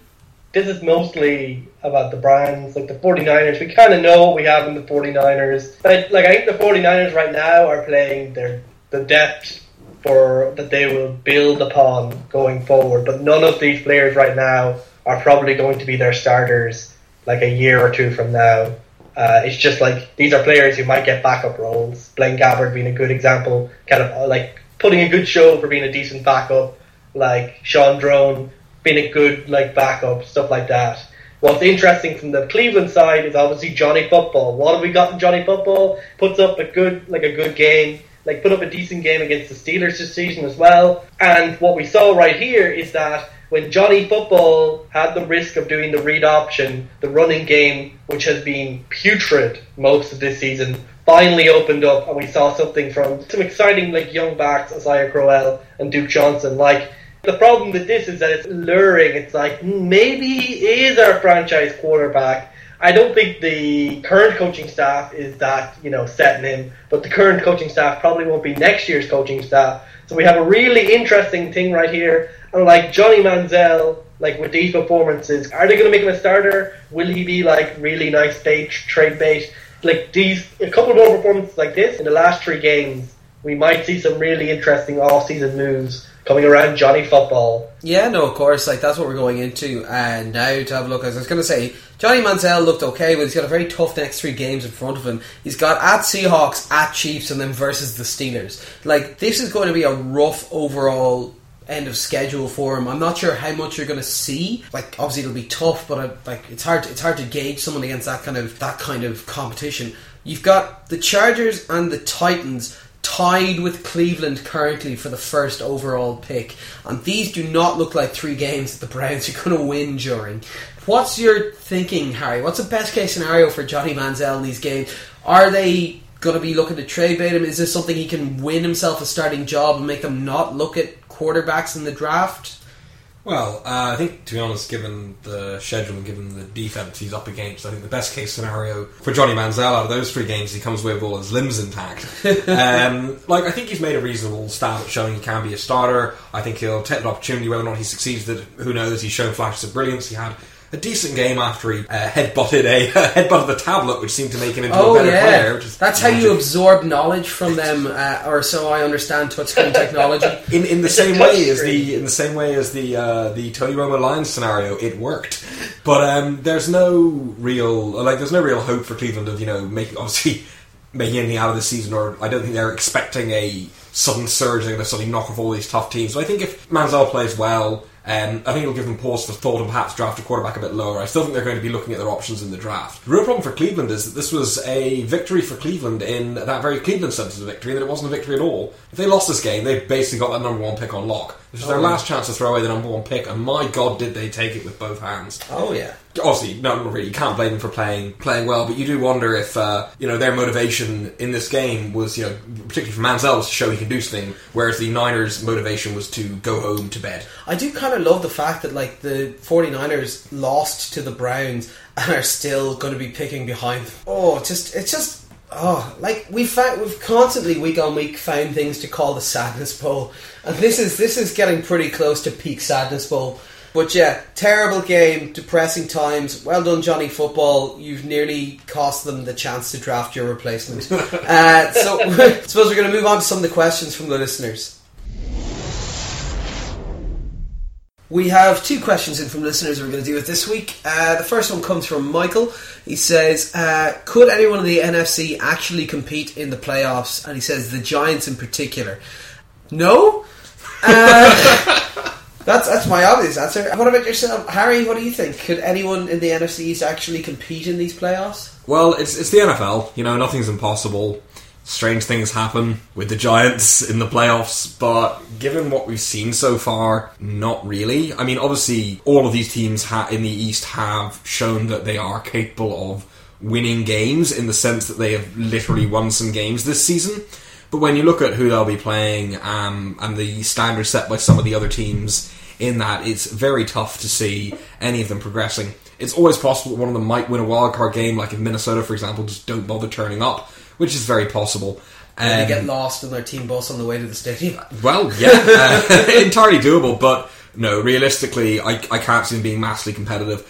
This is mostly about the Browns, like the 49ers. We kind of know what we have in the 49ers. But, like I think the 49ers right now are playing their the depth for that they will build upon going forward. But none of these players right now are probably going to be their starters like a year or two from now. Uh, it's just like these are players who might get backup roles. Blaine Gabbert being a good example, kind of like putting a good show for being a decent backup. Like Shaun Draughn being a good like backup, stuff like that. What's interesting from the Cleveland side is obviously Johnny Football. What have we got in Johnny Football? Puts up a good like a good game, like put up a decent game against the Steelers this season as well. And what we saw right here is that when Johnny Football had the risk of doing the read option, the running game, which has been putrid most of this season, finally opened up, and we saw something from some exciting like young backs, Isaiah Crowell and Duke Johnson. Like the problem with this is that it's luring. It's like hmm, maybe he is our franchise quarterback. I don't think the current coaching staff is that you know setting him, but the current coaching staff probably won't be next year's coaching staff. So we have a really interesting thing right here. And like Johnny Manziel, like with these performances, are they going to make him a starter? Will he be like really nice bait, trade bait? Like these, a couple more performances like this in the last three games, we might see some really interesting off-season moves coming around Johnny Football. Yeah, no, of course, like that's what we're going into. And now to have a look, as I was going to say, Johnny Manziel looked okay, but he's got a very tough next three games in front of him. He's got at Seahawks, at Chiefs, and then versus the Steelers. Like this is going to be a rough overall end of schedule for him. I'm not sure how much you're going to see. Like obviously it'll be tough, but I, like it's hard. It's hard to gauge someone against that kind of that kind of competition. You've got the Chargers and the Titans tied with Cleveland currently for the first overall pick, and these do not look like three games that the Browns are going to win during. What's your thinking, Harry? What's the best case scenario for Johnny Manziel in these games? Are they going to be looking to trade bait him? Is this something he can win himself a starting job and make them not look at quarterbacks in the draft? Well, uh, I think to be honest, given the schedule and given the defense he's up against, I think the best case scenario for Johnny Manziel out of those three games, he comes away with all his limbs intact. um, like I think he's made a reasonable stab at showing he can be a starter. I think he'll take the opportunity. Whether or not he succeeds, that who knows? He's shown flashes of brilliance. He had a decent game after he uh, headbutted a headbutted the tablet, which seemed to make him into Oh a better yeah, player. That's how you absorb knowledge from them, uh, or so I understand touchscreen technology. in in the It's same way as the in the same way as the uh, the Tony Romo Lions scenario, it worked. But um, there's no real like there's no real hope for Cleveland of you know making obviously making anything out of the season, or I don't think they're expecting a sudden surge. They're going to suddenly knock off all these tough teams. So I think if Manziel plays well. Um, I think it'll give them pause for thought and perhaps draft a quarterback a bit lower. I still think they're going to be looking at their options in the draft. The real problem for Cleveland is that this was a victory for Cleveland in that very Cleveland sense of victory, that it wasn't a victory at all. If they lost this game, they basically got that number one pick on lock. This was their Oh, last chance to throw away the number one pick, and my god, did they take it with both hands. Oh yeah. Obviously, no, not really. You can't blame them for playing playing well, but you do wonder if uh, you know their motivation in this game was, you know, particularly for Manziel, was to show he can do something, whereas the Niners' motivation was to go home to bed. I do kind of love the fact that like the 49ers lost to the Browns and are still going to be picking behind them. Oh, just it's just oh, like we found we've constantly week on week found things to call the sadness bowl. And this is this is getting pretty close to peak sadness bowl. But yeah, terrible game, depressing times. Well done, Johnny Football. You've nearly cost them the chance to draft your replacement. uh, so, I suppose we're going to move on to some of the questions from the listeners. We have two questions in from listeners we're going to deal with this week. Uh, the first one comes from Michael. He says, uh, Could anyone in the NFC actually compete in the playoffs? And he says, the Giants in particular. No? Uh, that's, that's my obvious answer. What about yourself? Harry, what do you think? Could anyone in the NFC actually compete in these playoffs? Well, it's it's the NFL. You know, nothing's impossible. Strange things happen with the Giants in the playoffs, but given what we've seen so far, not really. I mean, obviously, all of these teams ha- in the East have shown that they are capable of winning games in the sense that they have literally won some games this season. But when you look at who they'll be playing um, and the standards set by some of the other teams in that, it's very tough to see any of them progressing. It's always possible that one of them might win a wildcard game, like if Minnesota, for example, just don't bother turning up, which is very possible. And they Um, get lost in their team bus on the way to the stadium. well, yeah, uh, entirely doable, but no, realistically, I, I can't see them being massively competitive.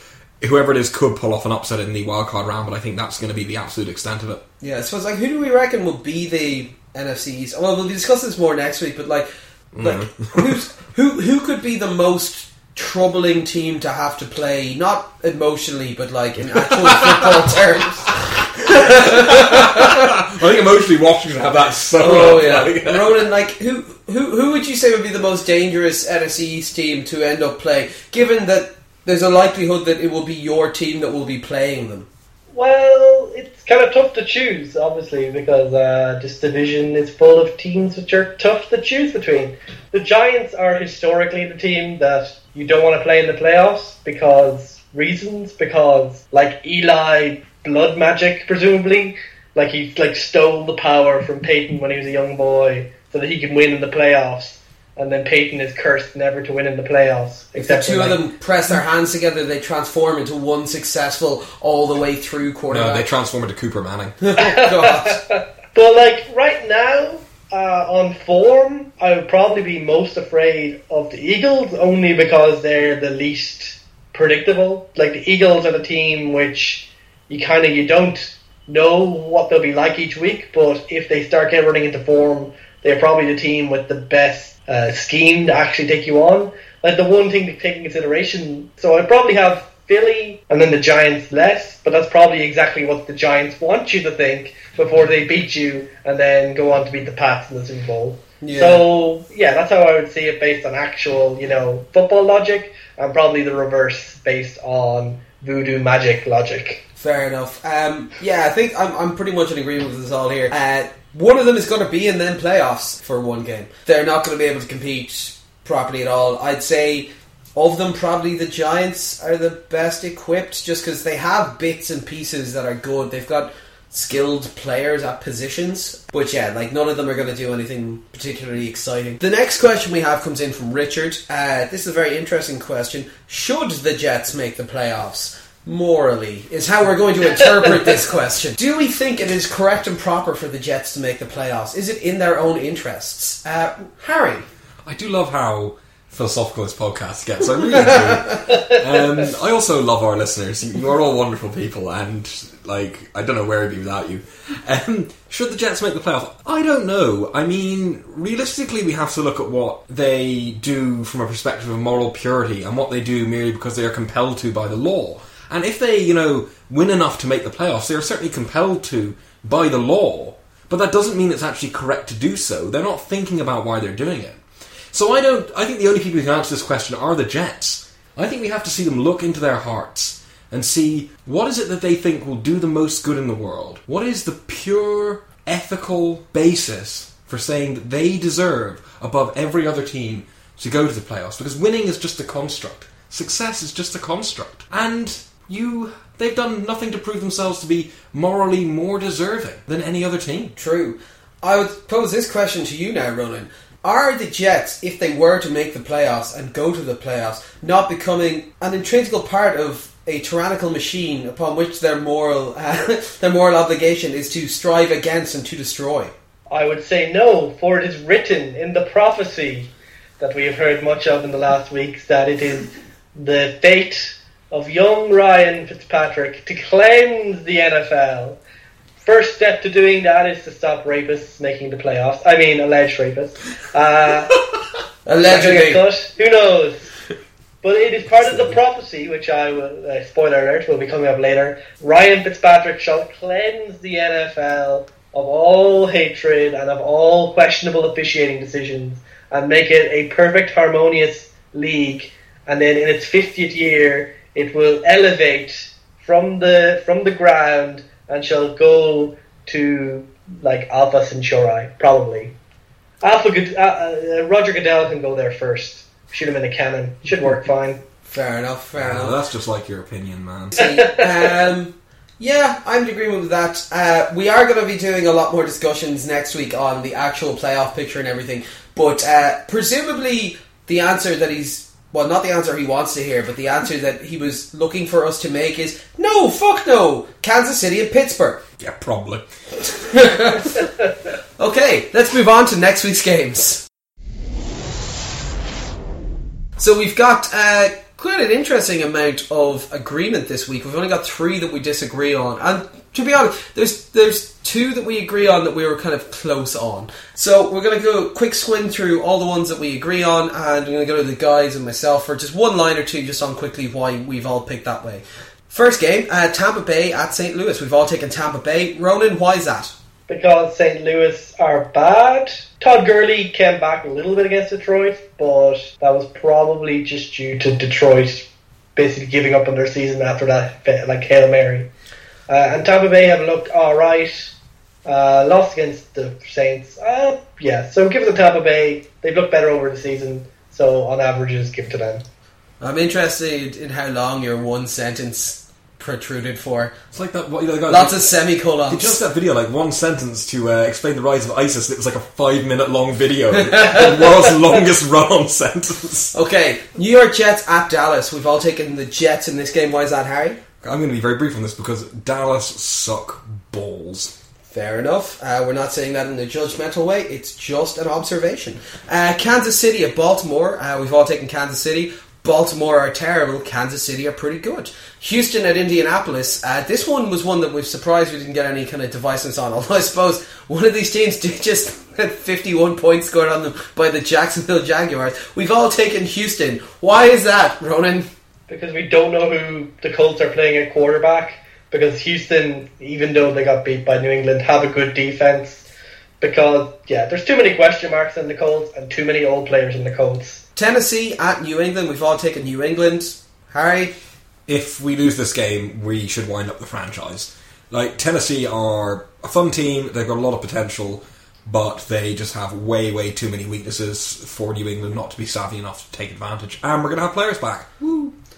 Whoever it is could pull off an upset in the wildcard round, but I think that's going to be the absolute extent of it. Yeah, I suppose like who do we reckon will be the NFCs? Well, we'll discuss this more next week, but like, like who's who who could be the most troubling team to have to play? Not emotionally, but like in actual football terms. I think emotionally, Washington have that so. Oh up, yeah, like- Ronan. Like who who who would you say would be the most dangerous NFC East team to end up playing? Given that there's a likelihood that it will be your team that will be playing them. Well, it's kind of tough to choose, obviously, because uh, this division is full of teams which are tough to choose between. The Giants are historically the team that you don't want to play in the playoffs because reasons, because like Eli blood magic, presumably, like he like stole the power from Peyton when he was a young boy, so that he can win in the playoffs. And then Peyton is cursed never to win in the playoffs. If the Except two for, of them press their hands together, they transform into one successful all the way through No, they transform into Cooper Manning. But like right now, uh, on form, I would probably be most afraid of the Eagles only because they're the least predictable. Like the Eagles are the team which you kind of you don't know what they'll be like each week, but if they start getting running into form, they're probably the team with the best uh, scheme to actually take you on. Like the one thing to take in consideration, so I'd probably have Philly and then the Giants less, but that's probably exactly what the Giants want you to think before they beat you and then go on to beat the Pats in the Super Bowl. Yeah. So yeah, that's how I would see it based on actual, you know, football logic, and probably the reverse based on voodoo magic logic. Fair enough. Um, yeah, I think I'm, I'm pretty much in agreement with us all here. Uh, one of them is going to be in them playoffs for one game. They're not going to be able to compete properly at all. I'd say of them, probably the Giants are the best equipped just because they have bits and pieces that are good. They've got skilled players at positions. But yeah, like none of them are going to do anything particularly exciting. The next question we have comes in from Richard. Uh, this is a very interesting question. Should the Jets make the playoffs? Morally, is how we're going to interpret this question. Do we think it is correct and proper for the Jets to make the playoffs? Is it in their own interests? Uh, Harry, I do love how philosophical this podcast gets. I really do. um, I also love our listeners. You are all wonderful people, and like I don't know where I'd be without you. Um, should the Jets make the playoffs? I don't know. I mean, realistically, we have to look at what they do from a perspective of moral purity and what they do merely because they are compelled to by the law. And if they, you know, win enough to make the playoffs, they are certainly compelled to by the law. But that doesn't mean it's actually correct to do so. They're not thinking about why they're doing it. So I don't. I think the only people who can answer this question are the Jets. I think we have to see them look into their hearts and see what is it that they think will do the most good in the world. What is the pure ethical basis for saying that they deserve above every other team to go to the playoffs? Because winning is just a construct. Success is just a construct. And you they've done nothing to prove themselves to be morally more deserving than any other team. True. I would pose this question to you now, Ronan. Are the Jets, if they were to make the playoffs and go to the playoffs, not becoming an intrinsic part of a tyrannical machine upon which their moral uh, their moral obligation is to strive against and to destroy? I would say no, for it is written in the prophecy that we have heard much of in the last weeks that it is the fate of young Ryan Fitzpatrick to cleanse the NFL. First step to doing that is to stop rapists making the playoffs. I mean, alleged rapists. Uh, Allegedly. cut. Who knows? But it is part of the prophecy, which I will, uh, spoiler alert, will be coming up later. Ryan Fitzpatrick shall cleanse the NFL of all hatred and of all questionable officiating decisions and make it a perfect, harmonious league. And then in its 50th year, it will elevate from the from the ground and shall go to like Alpha Centauri, probably. Alpha Good- uh, uh, Roger Goodell can go there first. Shoot him in a cannon. Should work fine. Fair enough. Fair Uh, enough. that's just like your opinion, man. Um, Yeah, I'm in agreement with that. Uh, we are going to be doing a lot more discussions next week on the actual playoff picture and everything, but uh, presumably the answer that he's well, not the answer he wants to hear, but the answer that he was looking for us to make is no, fuck no, Kansas City and Pittsburgh. Yeah, probably. Okay, let's move on to next week's games. So we've got uh, quite an interesting amount of agreement this week. We've only got three that we disagree on, and to be honest, there's there's two that we agree on that we were kind of close on. So we're going to go quick swing through all the ones that we agree on, and I'm going to go to the guys and myself for just one line or two, just on quickly why we've all picked that way. First game, uh, Tampa Bay at St. Louis. We've all taken Tampa Bay. Ronan, why is that? Because St. Louis are bad. Todd Gurley came back a little bit against Detroit, but that was probably just due to Detroit basically giving up on their season after that, like Hail Mary. Uh, and Tampa Bay have looked alright. Uh, lost against the Saints. Uh, yeah, so give it to Tampa Bay. They've looked better over the season, so on averages, give it to them. I'm interested in how long your one sentence protruded for. It's like that. What, you know, guy, Lots of semicolons. Did you just that video, like one sentence to uh, explain the rise of ISIS? And it was like a five minute long video. the world's longest run on sentence. Okay, New York Jets at Dallas. We've all taken the Jets in this game. Why is that, Harry? I'm going to be very brief on this because Dallas suck balls. Fair enough. Uh, we're not saying that in a judgmental way. It's just an observation. Uh, Kansas City at Baltimore. Uh, we've all taken Kansas City. Baltimore are terrible. Kansas City are pretty good. Houston at Indianapolis. Uh, this one was one that we're surprised we didn't get any kind of divisiveness on. Although I suppose one of these teams did just had 51 points scored on them by the Jacksonville Jaguars. We've all taken Houston. Why is that, Ronan? Because we don't know who the Colts are playing at quarterback. Because Houston, even though they got beat by New England, have a good defense. Because, yeah, there's too many question marks in the Colts and too many old players in the Colts. Tennessee at New England. We've all taken New England. Harry? If we lose this game, we should wind up the franchise. Like, Tennessee are a fun team, they've got a lot of potential, but they just have way, way too many weaknesses for New England not to be savvy enough to take advantage. And we're going to have players back.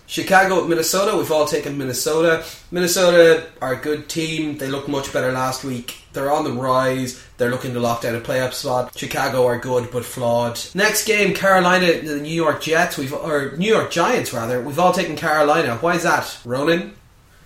Chicago at Minnesota. We've all taken Minnesota. Minnesota are a good team. They look much better last week. They're on the rise. They're looking to lock down a playoff spot. Chicago are good but flawed. Next game, Carolina, the New York Jets. We've or New York Giants rather. We've all taken Carolina. Why is that, Ronan?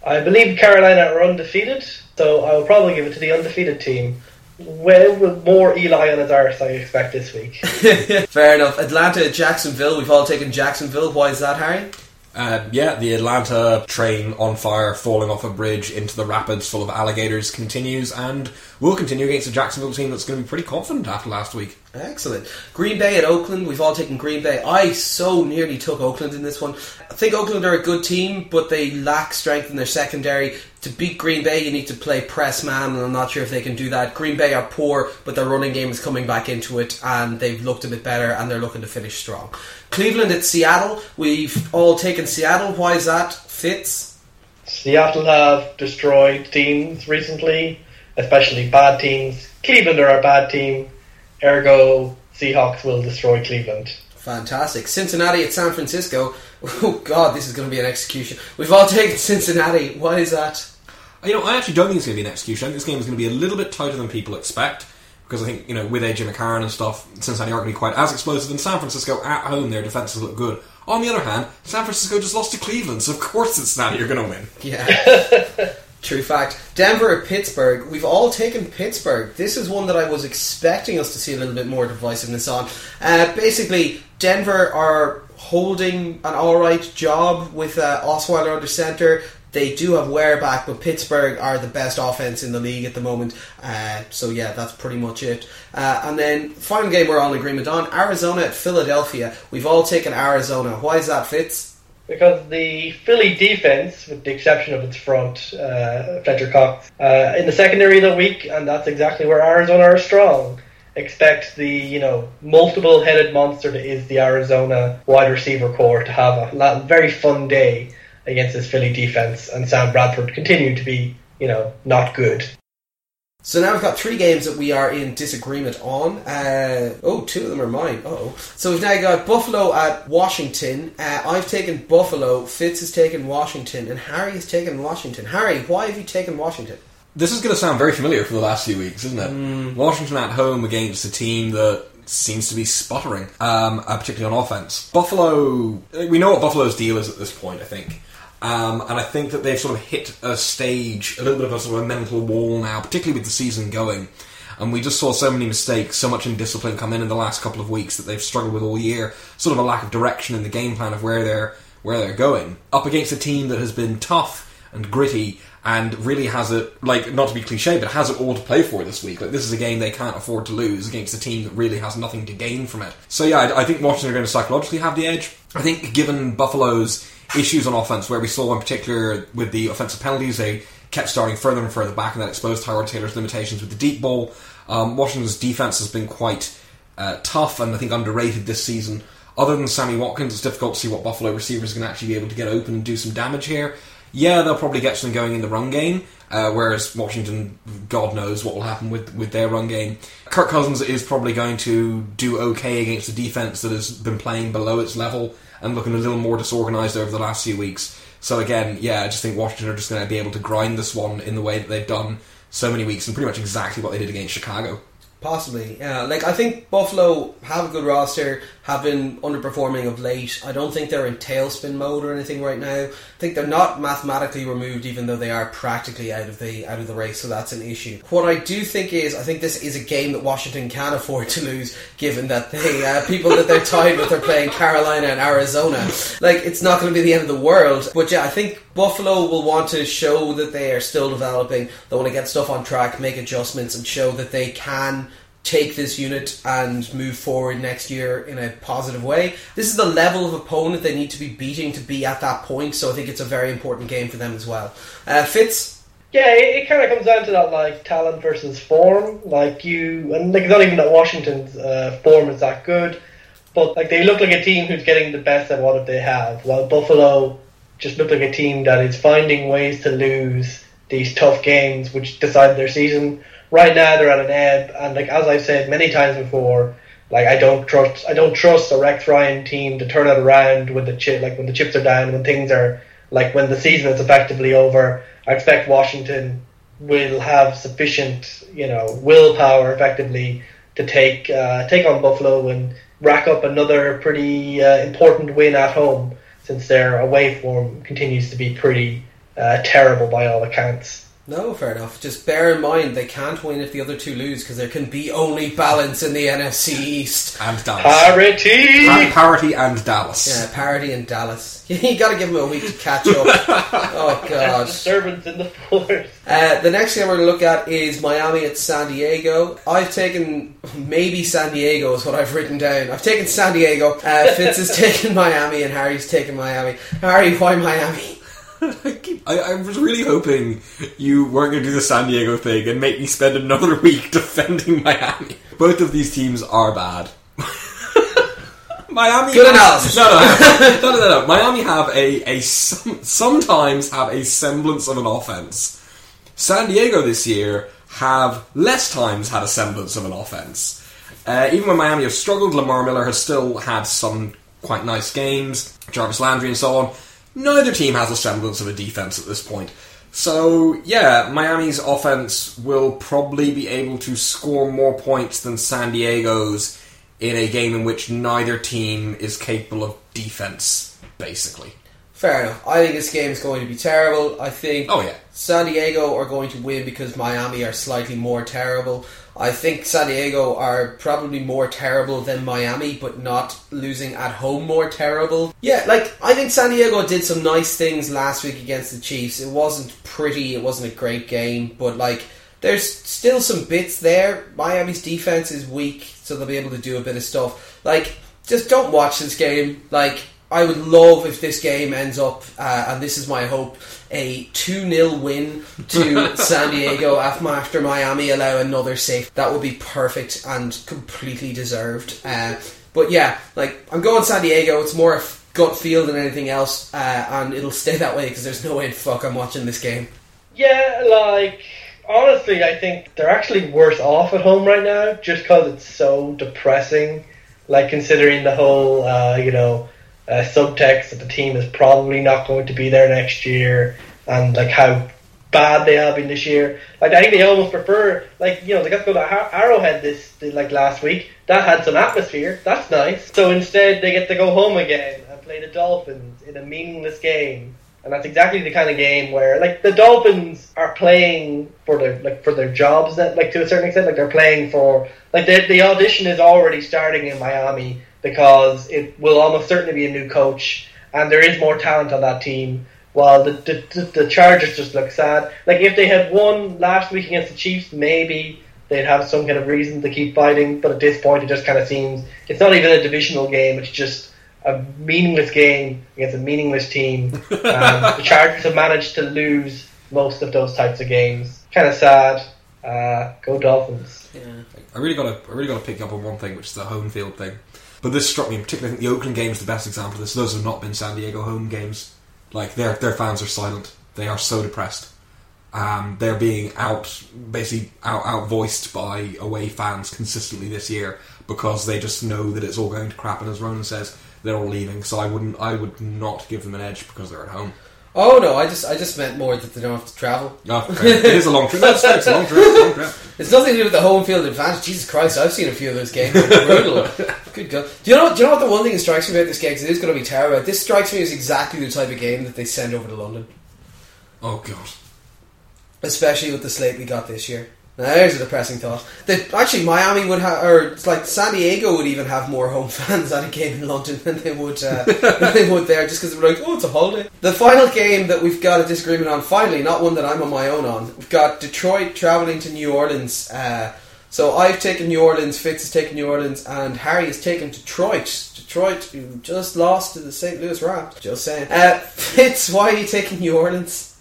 I believe Carolina are undefeated, so I will probably give it to the undefeated team. Well, with more Eli on his arse, I expect this week. Fair enough. Atlanta Jacksonville. We've all taken Jacksonville. Why is that, Harry? Uh, yeah, the Atlanta train on fire, falling off a bridge into the rapids full of alligators continues and will continue against a Jacksonville team that's going to be pretty confident after last week. Excellent. Green Bay at Oakland. We've all taken Green Bay. I so nearly took Oakland in this one. I think Oakland are a good team, but they lack strength in their secondary. To beat Green Bay, you need to play press man, and I'm not sure if they can do that. Green Bay are poor, but their running game is coming back into it, and they've looked a bit better, and they're looking to finish strong. Cleveland at Seattle. We've all taken Seattle. Why is that? Fitz? Seattle have destroyed teams recently, especially bad teams. Cleveland are a bad team, ergo, Seahawks will destroy Cleveland. Fantastic. Cincinnati at San Francisco. Oh, God, this is going to be an execution. We've all taken Cincinnati. Why is that? You know, I actually don't think it's going to be an execution. I think this game is going to be a little bit tighter than people expect. Because I think, you know, with AJ McCarron and stuff, Cincinnati aren't going to be quite as explosive. In San Francisco, at home, their defenses look good. On the other hand, San Francisco just lost to Cleveland, so of course Cincinnati are going to win. Yeah. True fact. Denver at Pittsburgh. We've all taken Pittsburgh. This is one that I was expecting us to see a little bit more divisiveness on. Uh, basically, Denver are holding an alright job with uh, Osweiler under centre. They do have Ware back, but Pittsburgh are the best offense in the league at the moment. Uh, so yeah, that's pretty much it. Uh, and then final game we're all in agreement on: Arizona at Philadelphia. We've all taken Arizona. Why is that, Fitz? Because the Philly defense, with the exception of its front, uh, Fletcher Cox, uh, in the secondary that week, and that's exactly where Arizona are strong. Expect the you know multiple headed monster that is the Arizona wide receiver corps to have a very fun day against this Philly defense, and Sam Bradford continue to be you know not good. So now we've got three games that we are in disagreement on. Uh, oh, two of them are mine. Oh, so we've now got Buffalo at Washington. Uh, I've taken Buffalo. Fitz has taken Washington, and Harry has taken Washington. Harry, why have you taken Washington? This is going to sound very familiar for the last few weeks, isn't it? Mm. Washington at home against a team that seems to be sputtering, um, uh, particularly on offense. Buffalo, we know what Buffalo's deal is at this point, I think. Um, and I think that they've sort of hit a stage, a little bit of a sort of a mental wall now, particularly with the season going. And we just saw so many mistakes, so much indiscipline come in in the last couple of weeks that they've struggled with all year. Sort of a lack of direction in the game plan of where they're where they're going. Up against a team that has been tough and gritty and really has it like not to be cliche, but has it all to play for this week. Like this is a game they can't afford to lose against a team that really has nothing to gain from it. So yeah, I, I think Washington are going to psychologically have the edge. I think given Buffalo's issues on offense, where we saw in particular with the offensive penalties, they kept starting further and further back, and that exposed Tyrod Taylor's limitations with the deep ball. Um, Washington's defense has been quite uh, tough and I think underrated this season. Other than Sammy Watkins, it's difficult to see what Buffalo receivers can actually be able to get open and do some damage here. Yeah, they'll probably get something going in the run game, uh, whereas Washington, God knows what will happen with, with their run game. Kirk Cousins is probably going to do okay against a defense that has been playing below its level and looking a little more disorganized over the last few weeks. So again, yeah, I just think Washington are just going to be able to grind this one in the way that they've done so many weeks and pretty much exactly what they did against Chicago. Possibly, yeah. Like I think Buffalo have a good roster, have been underperforming of late. I don't think they're in tailspin mode or anything right now. I think they're not mathematically removed, even though they are practically out of the out of the race. So that's an issue. What I do think is, I think this is a game that Washington can afford to lose, given that they uh, people that they're tied with are playing Carolina and Arizona. Like it's not going to be the end of the world. But yeah, I think Buffalo will want to show that they are still developing. They want to get stuff on track, make adjustments, and show that they can take this unit and move forward next year in a positive way. This is the level of opponent they need to be beating to be at that point, so I think it's a very important game for them as well. Uh, Fitz? Yeah, it, it kind of comes down to that like talent versus form. Like you, and like not even that Washington's uh, form is that good, but like they look like a team who's getting the best of what they have. While Buffalo just look like a team that is finding ways to lose these tough games, which decide their season right now they're at an ebb, and like as I've said many times before, like I don't trust I don't trust a Rex Ryan team to turn it around when the chip like when the chips are down, when things are like when the season is effectively over. I expect Washington will have sufficient you know willpower effectively to take uh, take on Buffalo and rack up another pretty uh, important win at home since their away form continues to be pretty uh, terrible by all accounts. No, fair enough. Just bear in mind they can't win if the other two lose because there can be only balance in the NFC East. And Dallas. Parity! Pa- parity and Dallas. Yeah, parity and Dallas. you got to give them a week to catch up. oh god. Disturbance in the force. Uh, the next game we're going to look at is Miami at San Diego. I've taken maybe San Diego is what I've written down. I've taken San Diego. Uh, Fitz has taken Miami, and Harry's taken Miami. Harry, why Miami? I, keep, I, I was really hoping you weren't going to do the San Diego thing and make me spend another week defending Miami. Both of these teams are bad. Miami. Good has- analysis. No, no, no, no, no, no. Miami have a, a some, sometimes have a semblance of an offense. San Diego this year have less times had a semblance of an offense. Uh, even when Miami have struggled, Lamar Miller has still had some quite nice games. Jarvis Landry and so on. Neither team has a semblance of a defense at this point. So, yeah, Miami's offense will probably be able to score more points than San Diego's in a game in which neither team is capable of defense, basically. Fair enough. I think this game is going to be terrible. I think Oh, yeah. San Diego are going to win because Miami are slightly more terrible. I think San Diego are probably more terrible than Miami, but not losing at home more terrible. Yeah, like I think San Diego did some nice things last week against the Chiefs. It wasn't pretty, it wasn't a great game, but like there's still some bits there. Miami's defense is weak, so they'll be able to do a bit of stuff. Like, just don't watch this game. Like, I would love if this game ends up, uh, and this is my hope, a 2 0 win to San Diego after, after Miami allow another safe. That would be perfect and completely deserved. Uh, but yeah, like, I'm going San Diego. It's more a f- gut feel than anything else, uh, and it'll stay that way because there's no way in fuck I'm watching this game. Yeah, like honestly, I think they're actually worse off at home right now, just because it's so depressing. Like considering the whole, uh, you know, uh, subtext that the team is probably not going to be there next year, and like how bad they have been this year. Like I think they almost prefer, like you know, they got to go to Arrowhead this like last week. That had some atmosphere. That's nice. So instead, they get to go home again and play the Dolphins in a meaningless game and that's exactly the kind of game where like the Dolphins are playing for their like for their jobs that like to a certain extent like they're playing for like the the audition is already starting in Miami because it will almost certainly be a new coach and there is more talent on that team while the the, the Chargers just look sad like if they had won last week against the Chiefs maybe they'd have some kind of reason to keep fighting but at this point it just kind of seems it's not even a divisional game it's just a meaningless game against a meaningless team. Um, the Chargers have managed to lose most of those types of games. Kind of sad. Uh, go Dolphins. Yeah. I really got to I really got to pick up on one thing, which is the home field thing. But this struck me in particular. I think the Oakland game is the best example of this. Those have not been San Diego home games. Like their their fans are silent. They are so depressed. Um, they're being out basically out out voiced by away fans consistently this year because they just know that it's all going to crap. And as Ronan says, they're all leaving. So I wouldn't, I would not give them an edge because they're at home. Oh no, I just I just meant more that they don't have to travel. Oh, okay. it is a long trip. That's it's a long trip. It's, a long trip. it's nothing to do with the home field advantage. Jesus Christ, I've seen a few of those games. brutal. Good God. Do you know? Do you know what the one thing that strikes me about this game? Because it is going to be terrible. This strikes me as exactly the type of game that they send over to London. Oh God. Especially with the slate we got this year. There's a depressing thought. That actually Miami would have, or it's like San Diego would even have more home fans at a game in London than they would uh, than they would there, just because they're like, oh, it's a holiday. The final game that we've got a disagreement on, finally, not one that I'm on my own on. We've got Detroit traveling to New Orleans. Uh, so I've taken New Orleans, Fitz has taken New Orleans, and Harry has taken Detroit. Detroit, who just lost to the St. Louis Rams. Just saying. Uh, Fitz, why are you taking New Orleans?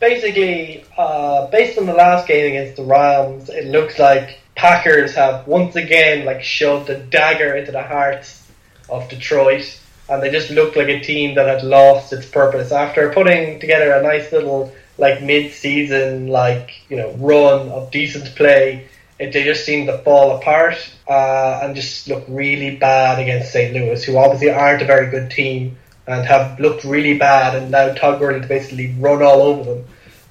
Basically, uh, based on the last game against the Rams, it looks like Packers have once again like shoved a dagger into the hearts of Detroit, and they just looked like a team that had lost its purpose after putting together a nice little like mid-season like you know run of decent play. It, they just seemed to fall apart uh, and just look really bad against St. Louis, who obviously aren't a very good team and have looked really bad, and now Todd Gurley to basically run all over them.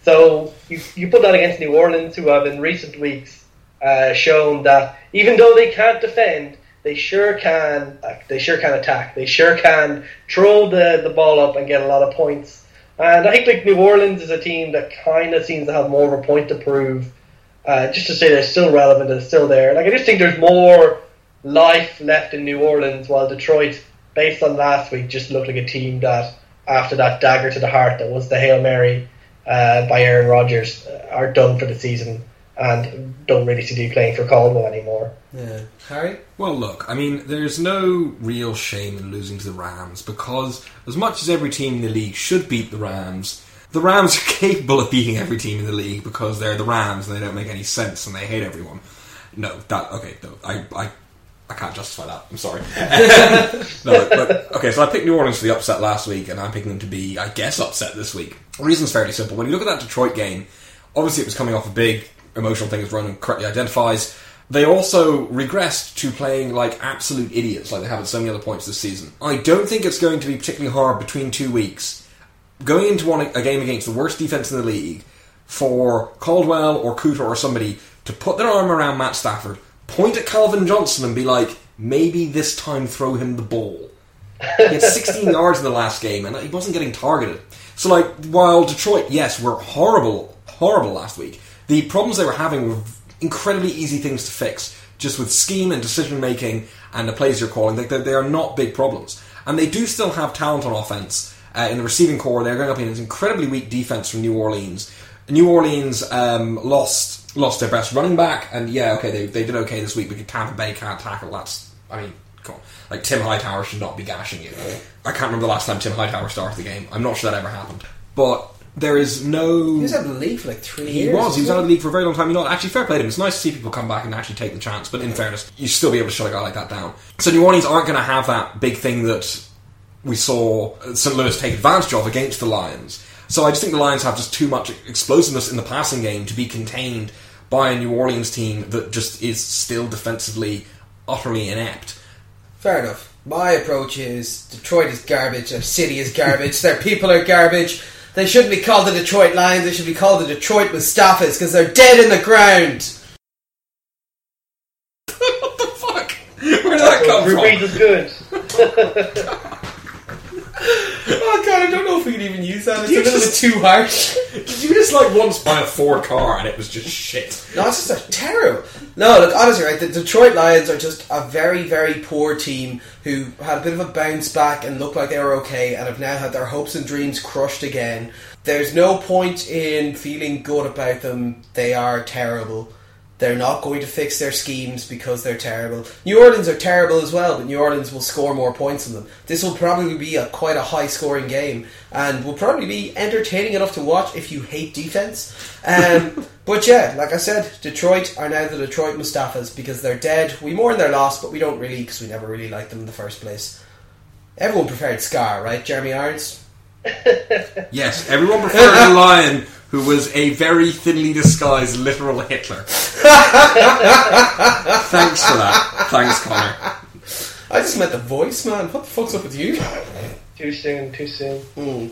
So you, you put that against New Orleans, who have in recent weeks uh, shown that even though they can't defend, they sure can. Uh, they sure can attack. They sure can throw the, the ball up and get a lot of points. And I think like New Orleans is a team that kind of seems to have more of a point to prove. Uh, just to say they're still relevant and still there. Like I just think there's more life left in New Orleans, while Detroit based on last week, just looked like a team that, after that dagger to the heart that was the Hail Mary uh, by Aaron Rodgers, uh, are done for the season and don't really see you playing for Caldwell anymore. Yeah. Harry? Well, look, I mean, there's no real shame in losing to the Rams because as much as every team in the league should beat the Rams, the Rams are capable of beating every team in the league because they're the Rams and they don't make any sense and they hate everyone. No, that okay. No, I, I I can't justify that. I'm sorry. no, but, okay, so I picked New Orleans for the upset last week, and I'm picking them to be, I guess, upset this week. The reason's fairly simple. When you look at that Detroit game, obviously it was coming off a big emotional thing, as Ronan correctly identifies. They also regressed to playing like absolute idiots, like they have at so many other points this season. I don't think it's going to be particularly hard between two weeks going into one, a game against the worst defense in the league for Caldwell or Cooter or somebody to put their arm around Matt Stafford point at Calvin Johnson and be like, maybe this time throw him the ball. He had 16 yards in the last game and he wasn't getting targeted. So, like, while Detroit, yes, were horrible, horrible last week, the problems they were having were incredibly easy things to fix, just with scheme and decision making and the plays you're calling. Like, they are not big problems. And they do still have talent on offense. Uh, in the receiving corps, they're going up against incredibly weak defense from New Orleans. New Orleans um, lost lost their best running back, and yeah, okay, they, they did okay this week, but Tampa Bay can't tackle. That's, I mean, come on. Like, Tim Hightower should not be gashing you. I can't remember the last time Tim Hightower started the game. I'm not sure that ever happened. But there is no. He was out of the league for like three he years. Was. He was out of the league for a very long time. You know, actually, fair play to him. It's nice to see people come back and actually take the chance. But in fairness, you still be able to shut a guy like that down. So New Orleans aren't going to have that big thing that we saw St. Louis take advantage of against the Lions. So I just think the Lions have just too much explosiveness in the passing game to be contained by a New Orleans team that just is still defensively utterly inept. Fair enough. My approach is Detroit is garbage, their city is garbage, their people are garbage. They shouldn't be called the Detroit Lions, they should be called the Detroit Mustafas because they're dead in the ground. what the fuck? Where did that come Drew Brees from? is good. Oh god, I don't know if we can even use that. It's a little bit too harsh. Did you just like once buy a Ford car and it was just shit? No, it's just a terrible. No, look, honestly, right, the Detroit Lions are just a very, very poor team who had a bit of a bounce back and looked like they were okay and have now had their hopes and dreams crushed again. There's no point in feeling good about them. They are terrible. They're not going to fix their schemes because they're terrible. New Orleans are terrible as well, but New Orleans will score more points than them. This will probably be a quite a high scoring game and will probably be entertaining enough to watch if you hate defense. Um, but yeah, like I said, Detroit are now the Detroit Mustafas because they're dead. We mourn their loss, but we don't really because we never really liked them in the first place. Everyone preferred Scar, right? Jeremy Irons. Yes, everyone preferred the lion who was a very thinly disguised literal Hitler. Thanks for that. Thanks, Connor. I just met the voice, man. What the fuck's up with you? Too soon, too soon. Hmm.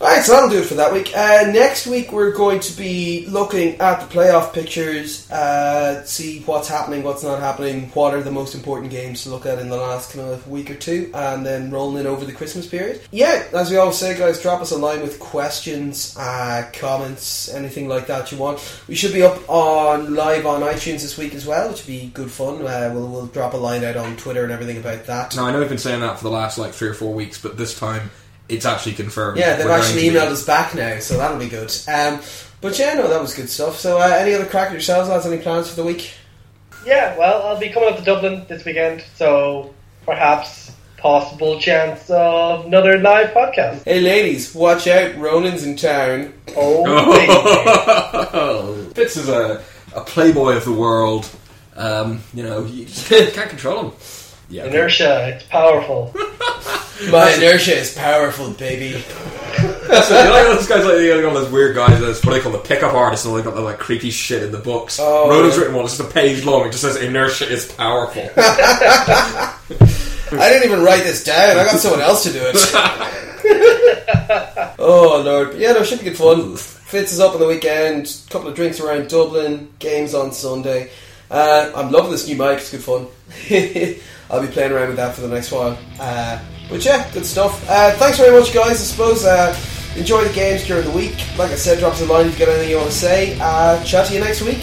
Alright, so that'll do it for that week. Uh, next week we're going to be looking at the playoff pictures, uh, see what's happening, what's not happening, what are the most important games to look at in the last kind of week or two, and then rolling in over the Christmas period. Yeah, as we always say, guys, drop us a line with questions, uh, comments, anything like that you want. We should be up on live on iTunes this week as well, which would be good fun. Uh, we'll, we'll drop a line out on Twitter and everything about that. Now, I know we've been saying that for the last like three or four weeks, but this time it's actually confirmed. Yeah, they've We're actually to be- emailed us back now, so that'll be good. Um, but yeah, no, that was good stuff. So, uh, any other crack at yourselves, lads? Any plans for the week? Yeah, well, I'll be coming up to Dublin this weekend, so perhaps possible chance of another live podcast. Hey, ladies, watch out! Ronan's in town. Oh, Fitz is a, a playboy of the world. Um, you know, you just can't, can't control him. Yeah, inertia, it's powerful. My inertia is powerful, baby. That's what, you know, those guys like you know, those weird guys. That's what they call the pickup artists, and they got the like creepy shit in the books. Oh, Ronan's yeah. written one. It's just a page long. It just says inertia is powerful. I didn't even write this down. I got someone else to do it. oh lord! But yeah, no, it should be good fun. Fitz is up on the weekend. couple of drinks around Dublin. Games on Sunday. Uh, I'm loving this new mic. It's good fun. I'll be playing around with that for the next while. Uh, but yeah, good stuff. Uh, thanks very much, guys. I suppose uh, enjoy the games during the week. Like I said, drop us a line if you've got anything you want to say. Uh, chat to you next week.